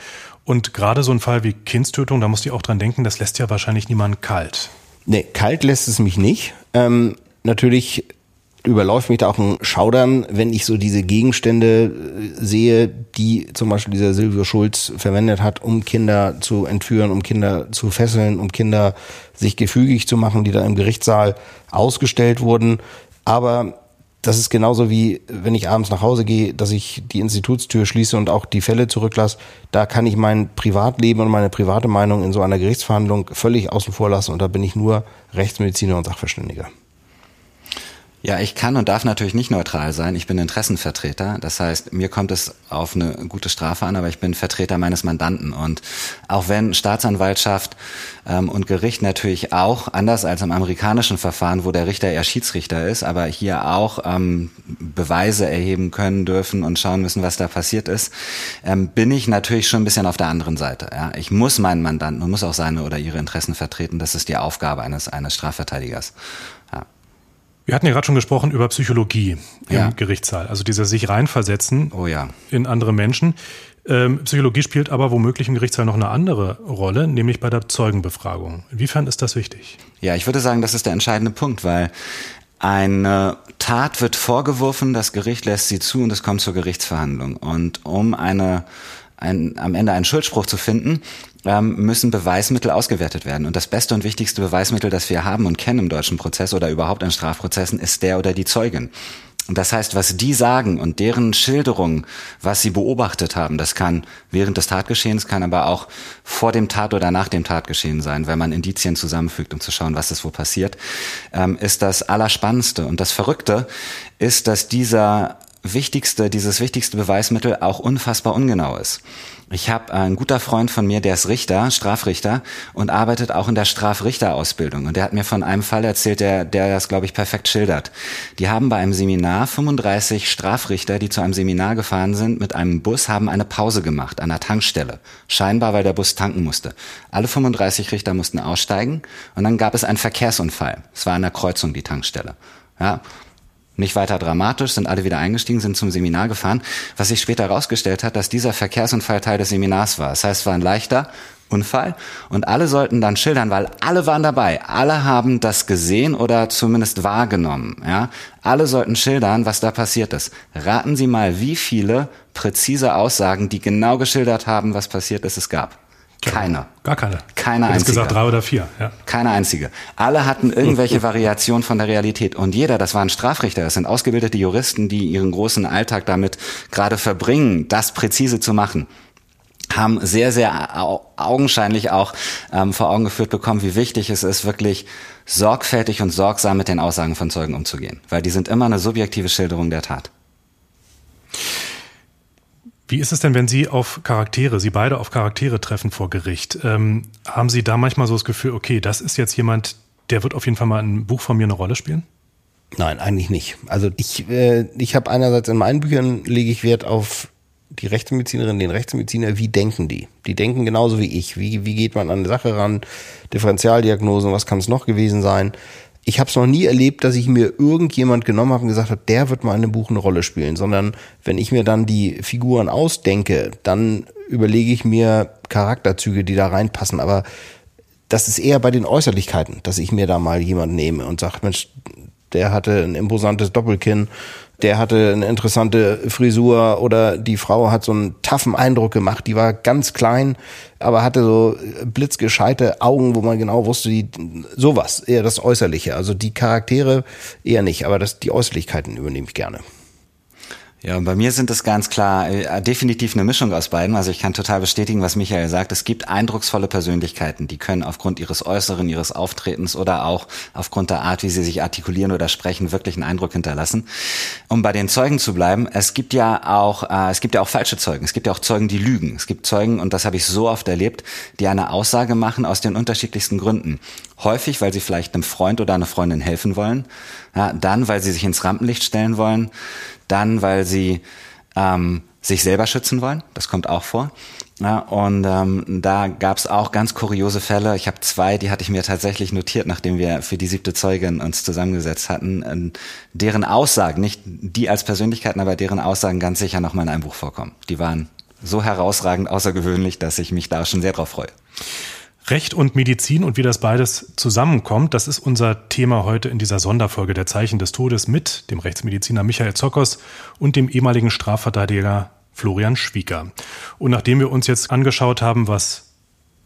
Und gerade so ein Fall wie Kindstötung, da musst du auch dran denken, das lässt ja wahrscheinlich niemanden kalt. Nee, kalt lässt es mich nicht. Ähm, natürlich überläuft mich da auch ein Schaudern, wenn ich so diese Gegenstände äh, sehe, die zum Beispiel dieser Silvio Schulz verwendet hat, um Kinder zu entführen, um Kinder zu fesseln, um Kinder sich gefügig zu machen, die da im Gerichtssaal ausgestellt wurden. Aber das ist genauso wie, wenn ich abends nach Hause gehe, dass ich die Institutstür schließe und auch die Fälle zurücklasse. Da kann ich mein Privatleben und meine private Meinung in so einer Gerichtsverhandlung völlig außen vor lassen und da bin ich nur Rechtsmediziner und Sachverständiger. Ja, ich kann und darf natürlich nicht neutral sein. Ich bin Interessenvertreter. Das heißt, mir kommt es auf eine gute Strafe an, aber ich bin Vertreter meines Mandanten. Und auch wenn Staatsanwaltschaft ähm, und Gericht natürlich auch, anders als im amerikanischen Verfahren, wo der Richter eher Schiedsrichter ist, aber hier auch ähm, Beweise erheben können dürfen und schauen müssen, was da passiert ist, ähm, bin ich natürlich schon ein bisschen auf der anderen Seite. Ja? Ich muss meinen Mandanten und muss auch seine oder ihre Interessen vertreten. Das ist die Aufgabe eines, eines Strafverteidigers. Wir hatten ja gerade schon gesprochen über Psychologie im ja. Gerichtssaal, also dieser sich reinversetzen oh ja. in andere Menschen. Ähm, Psychologie spielt aber womöglich im Gerichtssaal noch eine andere Rolle, nämlich bei der Zeugenbefragung. Inwiefern ist das wichtig? Ja, ich würde sagen, das ist der entscheidende Punkt, weil eine Tat wird vorgeworfen, das Gericht lässt sie zu und es kommt zur Gerichtsverhandlung. Und um eine ein, am Ende einen Schuldspruch zu finden, müssen Beweismittel ausgewertet werden. Und das beste und wichtigste Beweismittel, das wir haben und kennen im deutschen Prozess oder überhaupt in Strafprozessen, ist der oder die Zeugin. Und das heißt, was die sagen und deren Schilderung, was sie beobachtet haben, das kann während des Tatgeschehens, kann aber auch vor dem Tat oder nach dem Tatgeschehen sein, wenn man Indizien zusammenfügt, um zu schauen, was ist wo passiert, ähm, ist das Allerspannendste. Und das Verrückte ist, dass dieser wichtigste, dieses wichtigste Beweismittel auch unfassbar ungenau ist. Ich habe einen guter Freund von mir, der ist Richter, Strafrichter und arbeitet auch in der Strafrichterausbildung. Und der hat mir von einem Fall erzählt, der, der das, glaube ich, perfekt schildert. Die haben bei einem Seminar 35 Strafrichter, die zu einem Seminar gefahren sind, mit einem Bus, haben eine Pause gemacht an der Tankstelle. Scheinbar, weil der Bus tanken musste. Alle 35 Richter mussten aussteigen und dann gab es einen Verkehrsunfall. Es war an der Kreuzung die Tankstelle. Ja, nicht weiter dramatisch, sind alle wieder eingestiegen, sind zum Seminar gefahren, was sich später herausgestellt hat, dass dieser Verkehrsunfall Teil des Seminars war. Das heißt, es war ein leichter Unfall und alle sollten dann schildern, weil alle waren dabei. Alle haben das gesehen oder zumindest wahrgenommen. Ja? Alle sollten schildern, was da passiert ist. Raten Sie mal, wie viele präzise Aussagen, die genau geschildert haben, was passiert ist, es gab. Keine. Gar keine. Keine einzige. gesagt drei oder vier. Ja. Keine einzige. Alle hatten irgendwelche *laughs* Variationen von der Realität. Und jeder, das waren Strafrichter, das sind ausgebildete Juristen, die ihren großen Alltag damit gerade verbringen, das präzise zu machen haben sehr, sehr augenscheinlich auch ähm, vor Augen geführt bekommen, wie wichtig es ist, wirklich sorgfältig und sorgsam mit den Aussagen von Zeugen umzugehen. Weil die sind immer eine subjektive Schilderung der Tat. Wie ist es denn, wenn Sie auf Charaktere, Sie beide auf Charaktere treffen vor Gericht? Ähm, haben Sie da manchmal so das Gefühl, okay, das ist jetzt jemand, der wird auf jeden Fall mal in einem Buch von mir eine Rolle spielen? Nein, eigentlich nicht. Also ich, äh, ich habe einerseits in meinen Büchern lege ich Wert auf die Rechtsmedizinerin, den Rechtsmediziner, wie denken die? Die denken genauso wie ich. Wie, wie geht man an eine Sache ran? Differentialdiagnosen, was kann es noch gewesen sein? Ich habe es noch nie erlebt, dass ich mir irgendjemand genommen habe und gesagt habe, der wird mal in einem Buch eine Rolle spielen, sondern wenn ich mir dann die Figuren ausdenke, dann überlege ich mir Charakterzüge, die da reinpassen. Aber das ist eher bei den Äußerlichkeiten, dass ich mir da mal jemanden nehme und sage, Mensch, der hatte ein imposantes Doppelkinn, der hatte eine interessante Frisur oder die Frau hat so einen taffen Eindruck gemacht. Die war ganz klein, aber hatte so blitzgescheite Augen, wo man genau wusste, die, sowas, eher das Äußerliche. Also die Charaktere eher nicht, aber das, die Äußerlichkeiten übernehme ich gerne. Ja, und bei mir sind es ganz klar äh, definitiv eine Mischung aus beiden. Also ich kann total bestätigen, was Michael sagt. Es gibt eindrucksvolle Persönlichkeiten, die können aufgrund ihres Äußeren, ihres Auftretens oder auch aufgrund der Art, wie sie sich artikulieren oder sprechen, wirklich einen Eindruck hinterlassen. Um bei den Zeugen zu bleiben, es gibt ja auch, äh, es gibt ja auch falsche Zeugen. Es gibt ja auch Zeugen, die lügen. Es gibt Zeugen, und das habe ich so oft erlebt, die eine Aussage machen aus den unterschiedlichsten Gründen. Häufig, weil sie vielleicht einem Freund oder einer Freundin helfen wollen. Ja, dann, weil sie sich ins Rampenlicht stellen wollen dann, weil sie ähm, sich selber schützen wollen. Das kommt auch vor. Ja, und ähm, da gab es auch ganz kuriose Fälle. Ich habe zwei, die hatte ich mir tatsächlich notiert, nachdem wir für die siebte Zeugin uns zusammengesetzt hatten, äh, deren Aussagen, nicht die als Persönlichkeiten, aber deren Aussagen ganz sicher noch mal in einem Buch vorkommen. Die waren so herausragend außergewöhnlich, dass ich mich da schon sehr drauf freue. Recht und Medizin und wie das beides zusammenkommt, das ist unser Thema heute in dieser Sonderfolge der Zeichen des Todes mit dem Rechtsmediziner Michael Zockers und dem ehemaligen Strafverteidiger Florian Schwieger. Und nachdem wir uns jetzt angeschaut haben, was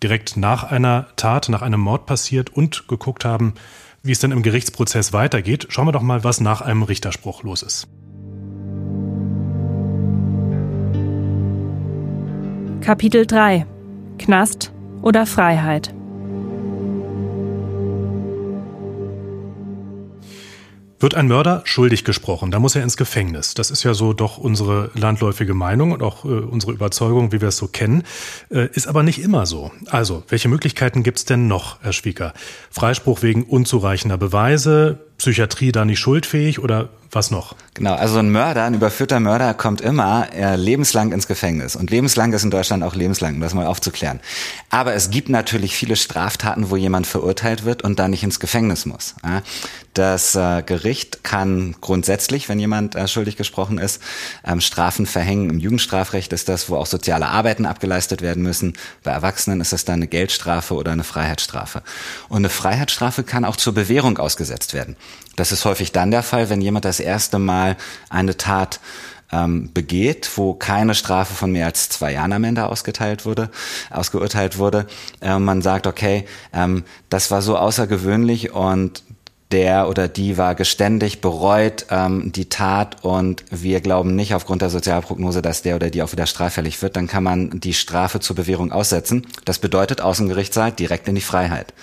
direkt nach einer Tat, nach einem Mord passiert und geguckt haben, wie es dann im Gerichtsprozess weitergeht, schauen wir doch mal, was nach einem Richterspruch los ist. Kapitel 3 Knast oder Freiheit. Wird ein Mörder schuldig gesprochen, dann muss er ins Gefängnis. Das ist ja so doch unsere landläufige Meinung und auch äh, unsere Überzeugung, wie wir es so kennen. Äh, ist aber nicht immer so. Also, welche Möglichkeiten gibt es denn noch, Herr Schwieger? Freispruch wegen unzureichender Beweise, Psychiatrie da nicht schuldfähig oder was noch? Genau, also ein Mörder, ein überführter Mörder kommt immer äh, lebenslang ins Gefängnis. Und lebenslang ist in Deutschland auch lebenslang, um das mal aufzuklären. Aber es gibt natürlich viele Straftaten, wo jemand verurteilt wird und dann nicht ins Gefängnis muss. Das äh, Gericht kann grundsätzlich, wenn jemand äh, schuldig gesprochen ist, ähm, Strafen verhängen. Im Jugendstrafrecht ist das, wo auch soziale Arbeiten abgeleistet werden müssen. Bei Erwachsenen ist das dann eine Geldstrafe oder eine Freiheitsstrafe. Und eine Freiheitsstrafe kann auch zur Bewährung ausgesetzt werden. Das ist häufig dann der Fall, wenn jemand das erste Mal eine Tat ähm, begeht, wo keine Strafe von mehr als zwei Jahren am Ende ausgeteilt wurde, ausgeurteilt wurde. Äh, man sagt, okay, ähm, das war so außergewöhnlich und der oder die war geständig, bereut ähm, die Tat und wir glauben nicht aufgrund der Sozialprognose, dass der oder die auch wieder straffällig wird, dann kann man die Strafe zur Bewährung aussetzen. Das bedeutet Außengerichtssaal direkt in die Freiheit.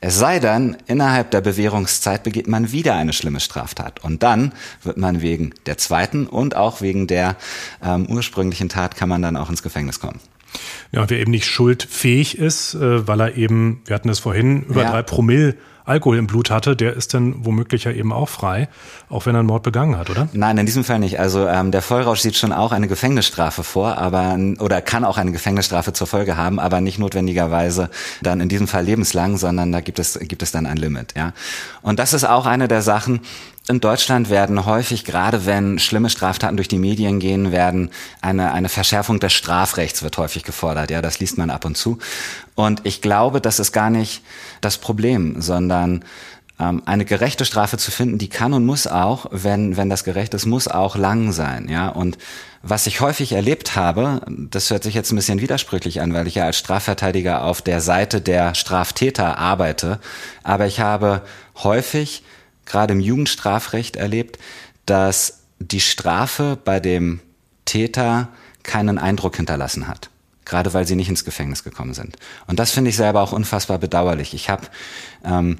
Es sei denn, innerhalb der Bewährungszeit begeht man wieder eine schlimme Straftat. Und dann wird man wegen der zweiten und auch wegen der ähm, ursprünglichen Tat kann man dann auch ins Gefängnis kommen. Ja, wer eben nicht schuldfähig ist, äh, weil er eben, wir hatten es vorhin, über ja. drei Promille Alkohol im Blut hatte, der ist dann womöglich ja eben auch frei, auch wenn er einen Mord begangen hat, oder? Nein, in diesem Fall nicht. Also ähm, der Vollrausch sieht schon auch eine Gefängnisstrafe vor, aber oder kann auch eine Gefängnisstrafe zur Folge haben, aber nicht notwendigerweise dann in diesem Fall lebenslang, sondern da gibt es gibt es dann ein Limit. Ja, und das ist auch eine der Sachen, in Deutschland werden häufig, gerade wenn schlimme Straftaten durch die Medien gehen, werden eine, eine Verschärfung des Strafrechts wird häufig gefordert. Ja, das liest man ab und zu. Und ich glaube, das ist gar nicht das Problem, sondern ähm, eine gerechte Strafe zu finden, die kann und muss auch, wenn, wenn das gerecht ist, muss auch lang sein. Ja, und was ich häufig erlebt habe, das hört sich jetzt ein bisschen widersprüchlich an, weil ich ja als Strafverteidiger auf der Seite der Straftäter arbeite, aber ich habe häufig gerade im Jugendstrafrecht erlebt, dass die Strafe bei dem Täter keinen Eindruck hinterlassen hat. Gerade weil sie nicht ins Gefängnis gekommen sind. Und das finde ich selber auch unfassbar bedauerlich. Ich habe ähm,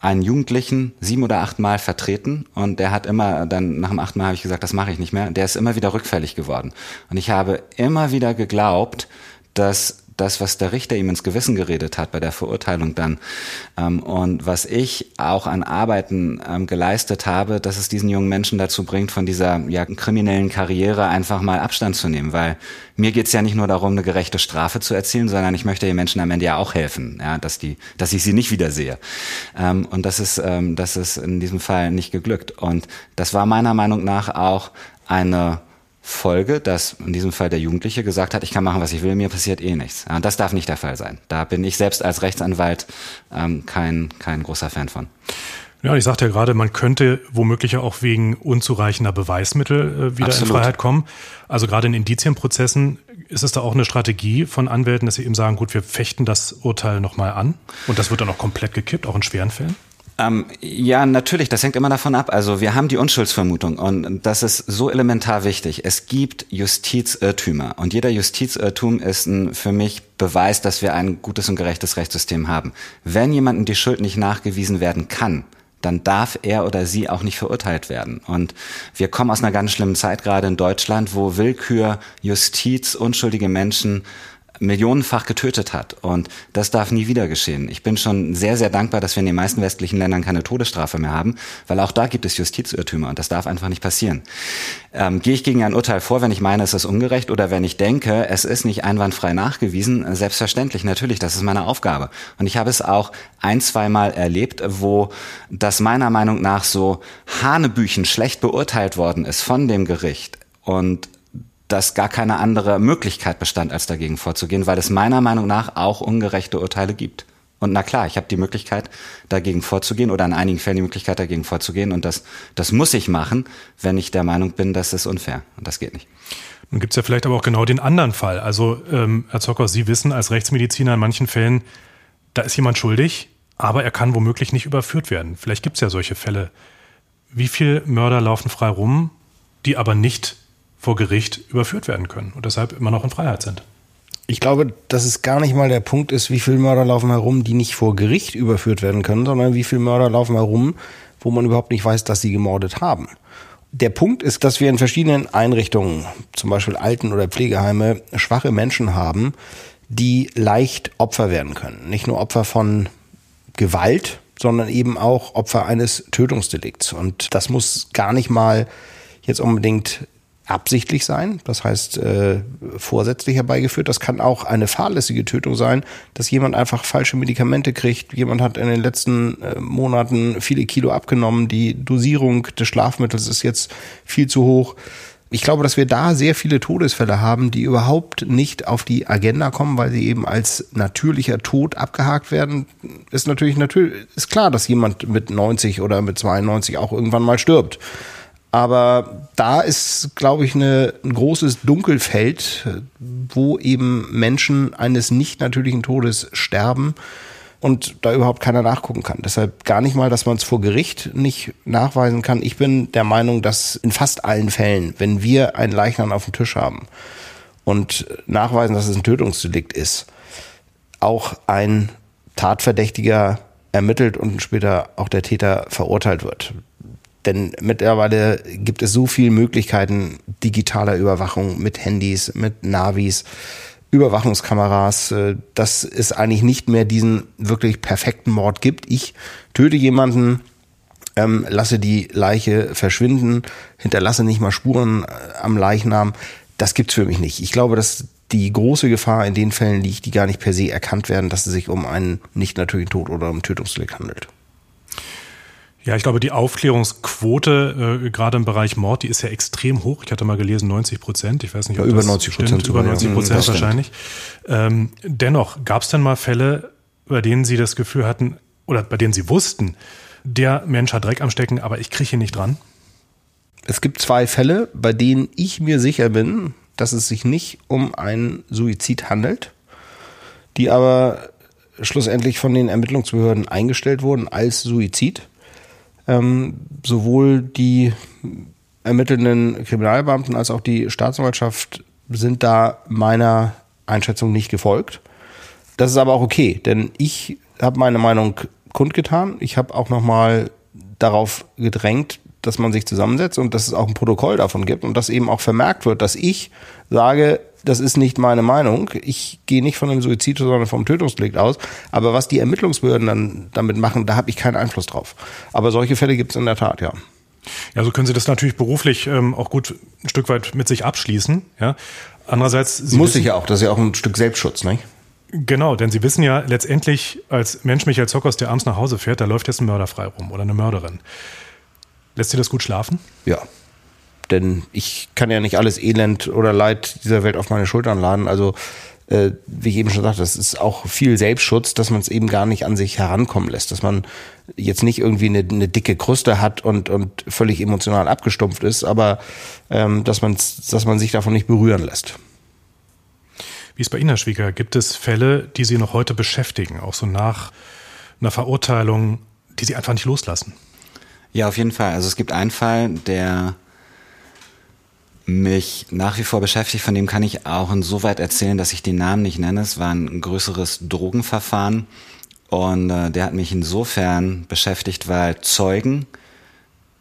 einen Jugendlichen sieben oder acht Mal vertreten und der hat immer, dann nach dem achten Mal habe ich gesagt, das mache ich nicht mehr. Der ist immer wieder rückfällig geworden. Und ich habe immer wieder geglaubt, dass das, was der Richter ihm ins Gewissen geredet hat bei der Verurteilung dann ähm, und was ich auch an Arbeiten ähm, geleistet habe, dass es diesen jungen Menschen dazu bringt, von dieser ja, kriminellen Karriere einfach mal Abstand zu nehmen, weil mir geht's ja nicht nur darum, eine gerechte Strafe zu erzielen, sondern ich möchte den Menschen am Ende ja auch helfen, ja, dass die, dass ich sie nicht wiedersehe. Ähm, und das ist, ähm, das ist in diesem Fall nicht geglückt. Und das war meiner Meinung nach auch eine Folge, dass in diesem Fall der Jugendliche gesagt hat, ich kann machen, was ich will, mir passiert eh nichts. Ja, das darf nicht der Fall sein. Da bin ich selbst als Rechtsanwalt ähm, kein, kein großer Fan von. Ja, ich sagte ja gerade, man könnte womöglich auch wegen unzureichender Beweismittel äh, wieder Absolut. in Freiheit kommen. Also gerade in Indizienprozessen ist es da auch eine Strategie von Anwälten, dass sie eben sagen, gut, wir fechten das Urteil nochmal an und das wird dann auch komplett gekippt, auch in schweren Fällen? Ähm, ja, natürlich, das hängt immer davon ab. Also wir haben die Unschuldsvermutung und das ist so elementar wichtig. Es gibt Justizirrtümer und jeder Justizirrtum ist ein, für mich Beweis, dass wir ein gutes und gerechtes Rechtssystem haben. Wenn jemandem die Schuld nicht nachgewiesen werden kann, dann darf er oder sie auch nicht verurteilt werden. Und wir kommen aus einer ganz schlimmen Zeit gerade in Deutschland, wo Willkür, Justiz, unschuldige Menschen millionenfach getötet hat. Und das darf nie wieder geschehen. Ich bin schon sehr, sehr dankbar, dass wir in den meisten westlichen Ländern keine Todesstrafe mehr haben, weil auch da gibt es Justizirrtümer und das darf einfach nicht passieren. Ähm, gehe ich gegen ein Urteil vor, wenn ich meine, es ist ungerecht oder wenn ich denke, es ist nicht einwandfrei nachgewiesen? Selbstverständlich, natürlich, das ist meine Aufgabe. Und ich habe es auch ein, zweimal erlebt, wo das meiner Meinung nach so Hanebüchen schlecht beurteilt worden ist von dem Gericht. Und dass gar keine andere Möglichkeit bestand, als dagegen vorzugehen, weil es meiner Meinung nach auch ungerechte Urteile gibt. Und na klar, ich habe die Möglichkeit, dagegen vorzugehen oder in einigen Fällen die Möglichkeit, dagegen vorzugehen. Und das, das muss ich machen, wenn ich der Meinung bin, das ist unfair. Und das geht nicht. Nun gibt es ja vielleicht aber auch genau den anderen Fall. Also, ähm, Herr Zocker, Sie wissen als Rechtsmediziner in manchen Fällen, da ist jemand schuldig, aber er kann womöglich nicht überführt werden. Vielleicht gibt es ja solche Fälle. Wie viele Mörder laufen frei rum, die aber nicht vor Gericht überführt werden können und deshalb immer noch in Freiheit sind? Ich glaube, dass es gar nicht mal der Punkt ist, wie viele Mörder laufen herum, die nicht vor Gericht überführt werden können, sondern wie viele Mörder laufen herum, wo man überhaupt nicht weiß, dass sie gemordet haben. Der Punkt ist, dass wir in verschiedenen Einrichtungen, zum Beispiel Alten- oder Pflegeheime, schwache Menschen haben, die leicht Opfer werden können. Nicht nur Opfer von Gewalt, sondern eben auch Opfer eines Tötungsdelikts. Und das muss gar nicht mal jetzt unbedingt absichtlich sein, das heißt äh, vorsätzlich herbeigeführt. Das kann auch eine fahrlässige Tötung sein, dass jemand einfach falsche Medikamente kriegt. Jemand hat in den letzten äh, Monaten viele Kilo abgenommen. Die Dosierung des Schlafmittels ist jetzt viel zu hoch. Ich glaube, dass wir da sehr viele Todesfälle haben, die überhaupt nicht auf die Agenda kommen, weil sie eben als natürlicher Tod abgehakt werden. Ist natürlich natürlich ist klar, dass jemand mit 90 oder mit 92 auch irgendwann mal stirbt. Aber da ist, glaube ich, eine, ein großes Dunkelfeld, wo eben Menschen eines nicht natürlichen Todes sterben und da überhaupt keiner nachgucken kann. Deshalb gar nicht mal, dass man es vor Gericht nicht nachweisen kann. Ich bin der Meinung, dass in fast allen Fällen, wenn wir einen Leichnam auf dem Tisch haben und nachweisen, dass es ein Tötungsdelikt ist, auch ein Tatverdächtiger ermittelt und später auch der Täter verurteilt wird. Denn mittlerweile gibt es so viele Möglichkeiten digitaler Überwachung mit Handys, mit Navis, Überwachungskameras, äh, dass es eigentlich nicht mehr diesen wirklich perfekten Mord gibt. Ich töte jemanden, ähm, lasse die Leiche verschwinden, hinterlasse nicht mal Spuren äh, am Leichnam. Das gibt's für mich nicht. Ich glaube, dass die große Gefahr in den Fällen liegt, die gar nicht per se erkannt werden, dass es sich um einen nicht natürlichen Tod oder um Tötungsdelikt handelt. Ja, ich glaube, die Aufklärungsquote, äh, gerade im Bereich Mord, die ist ja extrem hoch. Ich hatte mal gelesen 90 Prozent. Ich weiß nicht, ob ja, über 90 Prozent. Über 90 Prozent ja. wahrscheinlich. Ähm, dennoch, gab es denn mal Fälle, bei denen Sie das Gefühl hatten, oder bei denen Sie wussten, der Mensch hat Dreck am Stecken, aber ich kriege ihn nicht dran? Es gibt zwei Fälle, bei denen ich mir sicher bin, dass es sich nicht um einen Suizid handelt, die aber schlussendlich von den Ermittlungsbehörden eingestellt wurden als Suizid ähm, sowohl die ermittelnden Kriminalbeamten als auch die Staatsanwaltschaft sind da meiner Einschätzung nicht gefolgt. Das ist aber auch okay, denn ich habe meine Meinung kundgetan. Ich habe auch nochmal darauf gedrängt, dass man sich zusammensetzt und dass es auch ein Protokoll davon gibt und dass eben auch vermerkt wird, dass ich sage, das ist nicht meine Meinung. Ich gehe nicht von einem Suizid, sondern vom Tötungsdelikt aus. Aber was die Ermittlungsbehörden dann damit machen, da habe ich keinen Einfluss drauf. Aber solche Fälle gibt es in der Tat, ja. Ja, so können Sie das natürlich beruflich ähm, auch gut ein Stück weit mit sich abschließen. Ja. Andererseits Sie muss ich ja auch. Das ist ja auch ein Stück Selbstschutz, nicht? Genau, denn Sie wissen ja letztendlich als Mensch Michael Zockers, der abends nach Hause fährt, da läuft jetzt ein Mörder frei rum oder eine Mörderin. Lässt Sie das gut schlafen? Ja, denn ich kann ja nicht alles Elend oder Leid dieser Welt auf meine Schultern laden. Also äh, wie ich eben schon sagte, das ist auch viel Selbstschutz, dass man es eben gar nicht an sich herankommen lässt, dass man jetzt nicht irgendwie eine, eine dicke Kruste hat und, und völlig emotional abgestumpft ist, aber ähm, dass, man, dass man sich davon nicht berühren lässt. Wie ist bei Ihnen, Herr Schwieger? Gibt es Fälle, die Sie noch heute beschäftigen, auch so nach einer Verurteilung, die Sie einfach nicht loslassen? Ja, auf jeden Fall. Also es gibt einen Fall, der mich nach wie vor beschäftigt, von dem kann ich auch insoweit erzählen, dass ich den Namen nicht nenne. Es war ein größeres Drogenverfahren und äh, der hat mich insofern beschäftigt, weil Zeugen,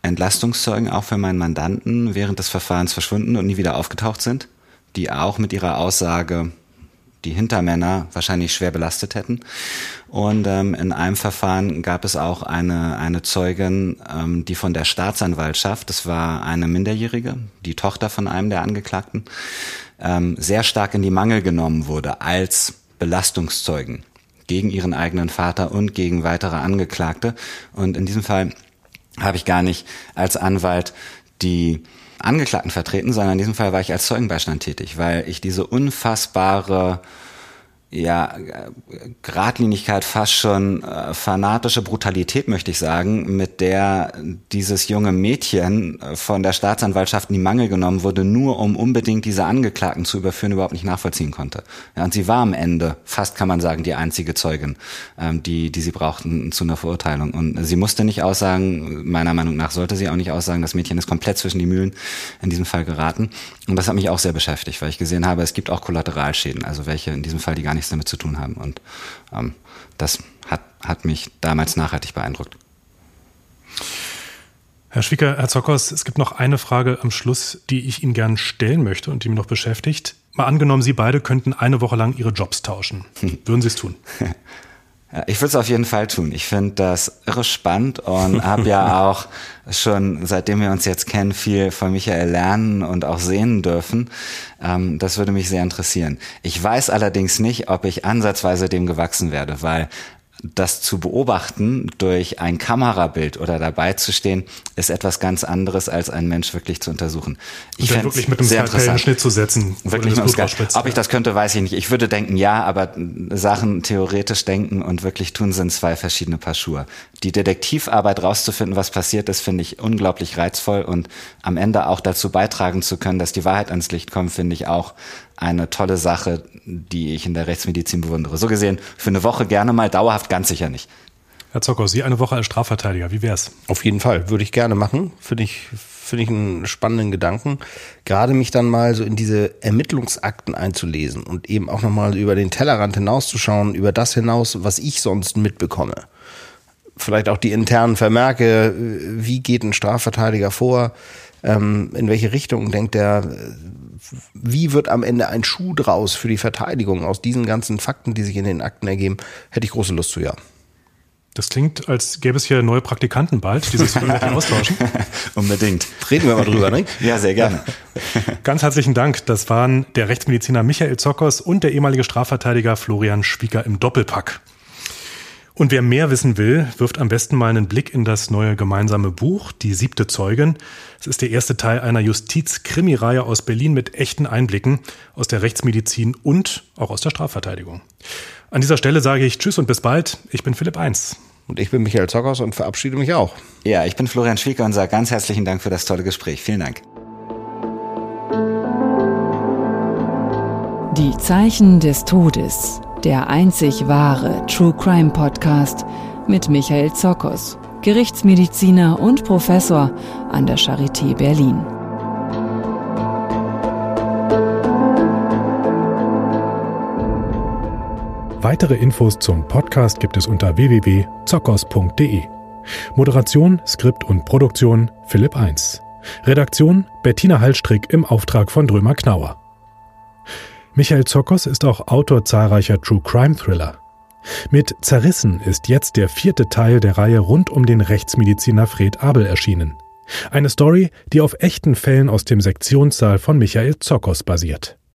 Entlastungszeugen auch für meinen Mandanten während des Verfahrens verschwunden und nie wieder aufgetaucht sind, die auch mit ihrer Aussage die Hintermänner wahrscheinlich schwer belastet hätten. Und ähm, in einem Verfahren gab es auch eine, eine Zeugin, ähm, die von der Staatsanwaltschaft, das war eine Minderjährige, die Tochter von einem der Angeklagten, ähm, sehr stark in die Mangel genommen wurde als Belastungszeugen gegen ihren eigenen Vater und gegen weitere Angeklagte. Und in diesem Fall habe ich gar nicht als Anwalt die Angeklagten vertreten, sondern in diesem Fall war ich als Zeugenbeistand tätig, weil ich diese unfassbare ja, Gradlinigkeit, fast schon äh, fanatische Brutalität, möchte ich sagen, mit der dieses junge Mädchen äh, von der Staatsanwaltschaft in die Mangel genommen wurde, nur um unbedingt diese Angeklagten zu überführen, überhaupt nicht nachvollziehen konnte. Ja, und sie war am Ende, fast kann man sagen, die einzige Zeugin, ähm, die, die sie brauchten zu einer Verurteilung. Und sie musste nicht aussagen, meiner Meinung nach sollte sie auch nicht aussagen, das Mädchen ist komplett zwischen die Mühlen in diesem Fall geraten. Und das hat mich auch sehr beschäftigt, weil ich gesehen habe, es gibt auch Kollateralschäden, also welche in diesem Fall, die gar nichts damit zu tun haben. Und ähm, das hat, hat mich damals nachhaltig beeindruckt. Herr Schwieger, Herr Zockers, es gibt noch eine Frage am Schluss, die ich Ihnen gern stellen möchte und die mich noch beschäftigt. Mal angenommen, Sie beide könnten eine Woche lang Ihre Jobs tauschen. *laughs* Würden Sie es tun? *laughs* Ich würde es auf jeden Fall tun. Ich finde das irre spannend und *laughs* habe ja auch schon, seitdem wir uns jetzt kennen, viel von Michael lernen und auch sehen dürfen. Ähm, das würde mich sehr interessieren. Ich weiß allerdings nicht, ob ich ansatzweise dem gewachsen werde, weil das zu beobachten durch ein Kamerabild oder dabei zu stehen, ist etwas ganz anderes, als einen Mensch wirklich zu untersuchen. Ich fände wirklich mit einem sehr einen Schnitt zu setzen. Wirklich mit einem Ob ich das könnte, weiß ich nicht. Ich würde denken, ja, aber Sachen theoretisch denken und wirklich tun sind zwei verschiedene Paar Schuhe. Die Detektivarbeit rauszufinden, was passiert ist, finde ich unglaublich reizvoll und am Ende auch dazu beitragen zu können, dass die Wahrheit ans Licht kommt, finde ich auch eine tolle Sache, die ich in der Rechtsmedizin bewundere. So gesehen, für eine Woche gerne mal, dauerhaft ganz sicher nicht. Herr Zocker, Sie eine Woche als Strafverteidiger, wie wär's? Auf jeden Fall, würde ich gerne machen. Finde ich, finde ich einen spannenden Gedanken. Gerade mich dann mal so in diese Ermittlungsakten einzulesen und eben auch nochmal über den Tellerrand hinauszuschauen, über das hinaus, was ich sonst mitbekomme. Vielleicht auch die internen Vermerke, wie geht ein Strafverteidiger vor, ähm, in welche Richtung denkt er, wie wird am Ende ein Schuh draus für die Verteidigung aus diesen ganzen Fakten, die sich in den Akten ergeben, hätte ich große Lust zu, ja. Das klingt, als gäbe es hier neue Praktikanten bald, die sich austauschen. *laughs* Unbedingt. Reden wir mal drüber, ne? *laughs* ja, sehr gerne. *laughs* Ganz herzlichen Dank. Das waren der Rechtsmediziner Michael Zockers und der ehemalige Strafverteidiger Florian Schwieger im Doppelpack. Und wer mehr wissen will, wirft am besten mal einen Blick in das neue gemeinsame Buch, Die siebte Zeugin. Es ist der erste Teil einer Justiz-Krimi-Reihe aus Berlin mit echten Einblicken aus der Rechtsmedizin und auch aus der Strafverteidigung. An dieser Stelle sage ich Tschüss und bis bald. Ich bin Philipp Eins. Und ich bin Michael Zockers und verabschiede mich auch. Ja, ich bin Florian Schwieger und sage ganz herzlichen Dank für das tolle Gespräch. Vielen Dank. Die Zeichen des Todes der einzig wahre True Crime Podcast mit Michael Zokos, Gerichtsmediziner und Professor an der Charité Berlin. Weitere Infos zum Podcast gibt es unter www.zockos.de. Moderation, Skript und Produktion Philipp 1. Redaktion Bettina Hallstrick im Auftrag von Drömer Knauer. Michael Zokos ist auch Autor zahlreicher True Crime Thriller. Mit Zerrissen ist jetzt der vierte Teil der Reihe rund um den Rechtsmediziner Fred Abel erschienen. Eine Story, die auf echten Fällen aus dem Sektionssaal von Michael Zokos basiert.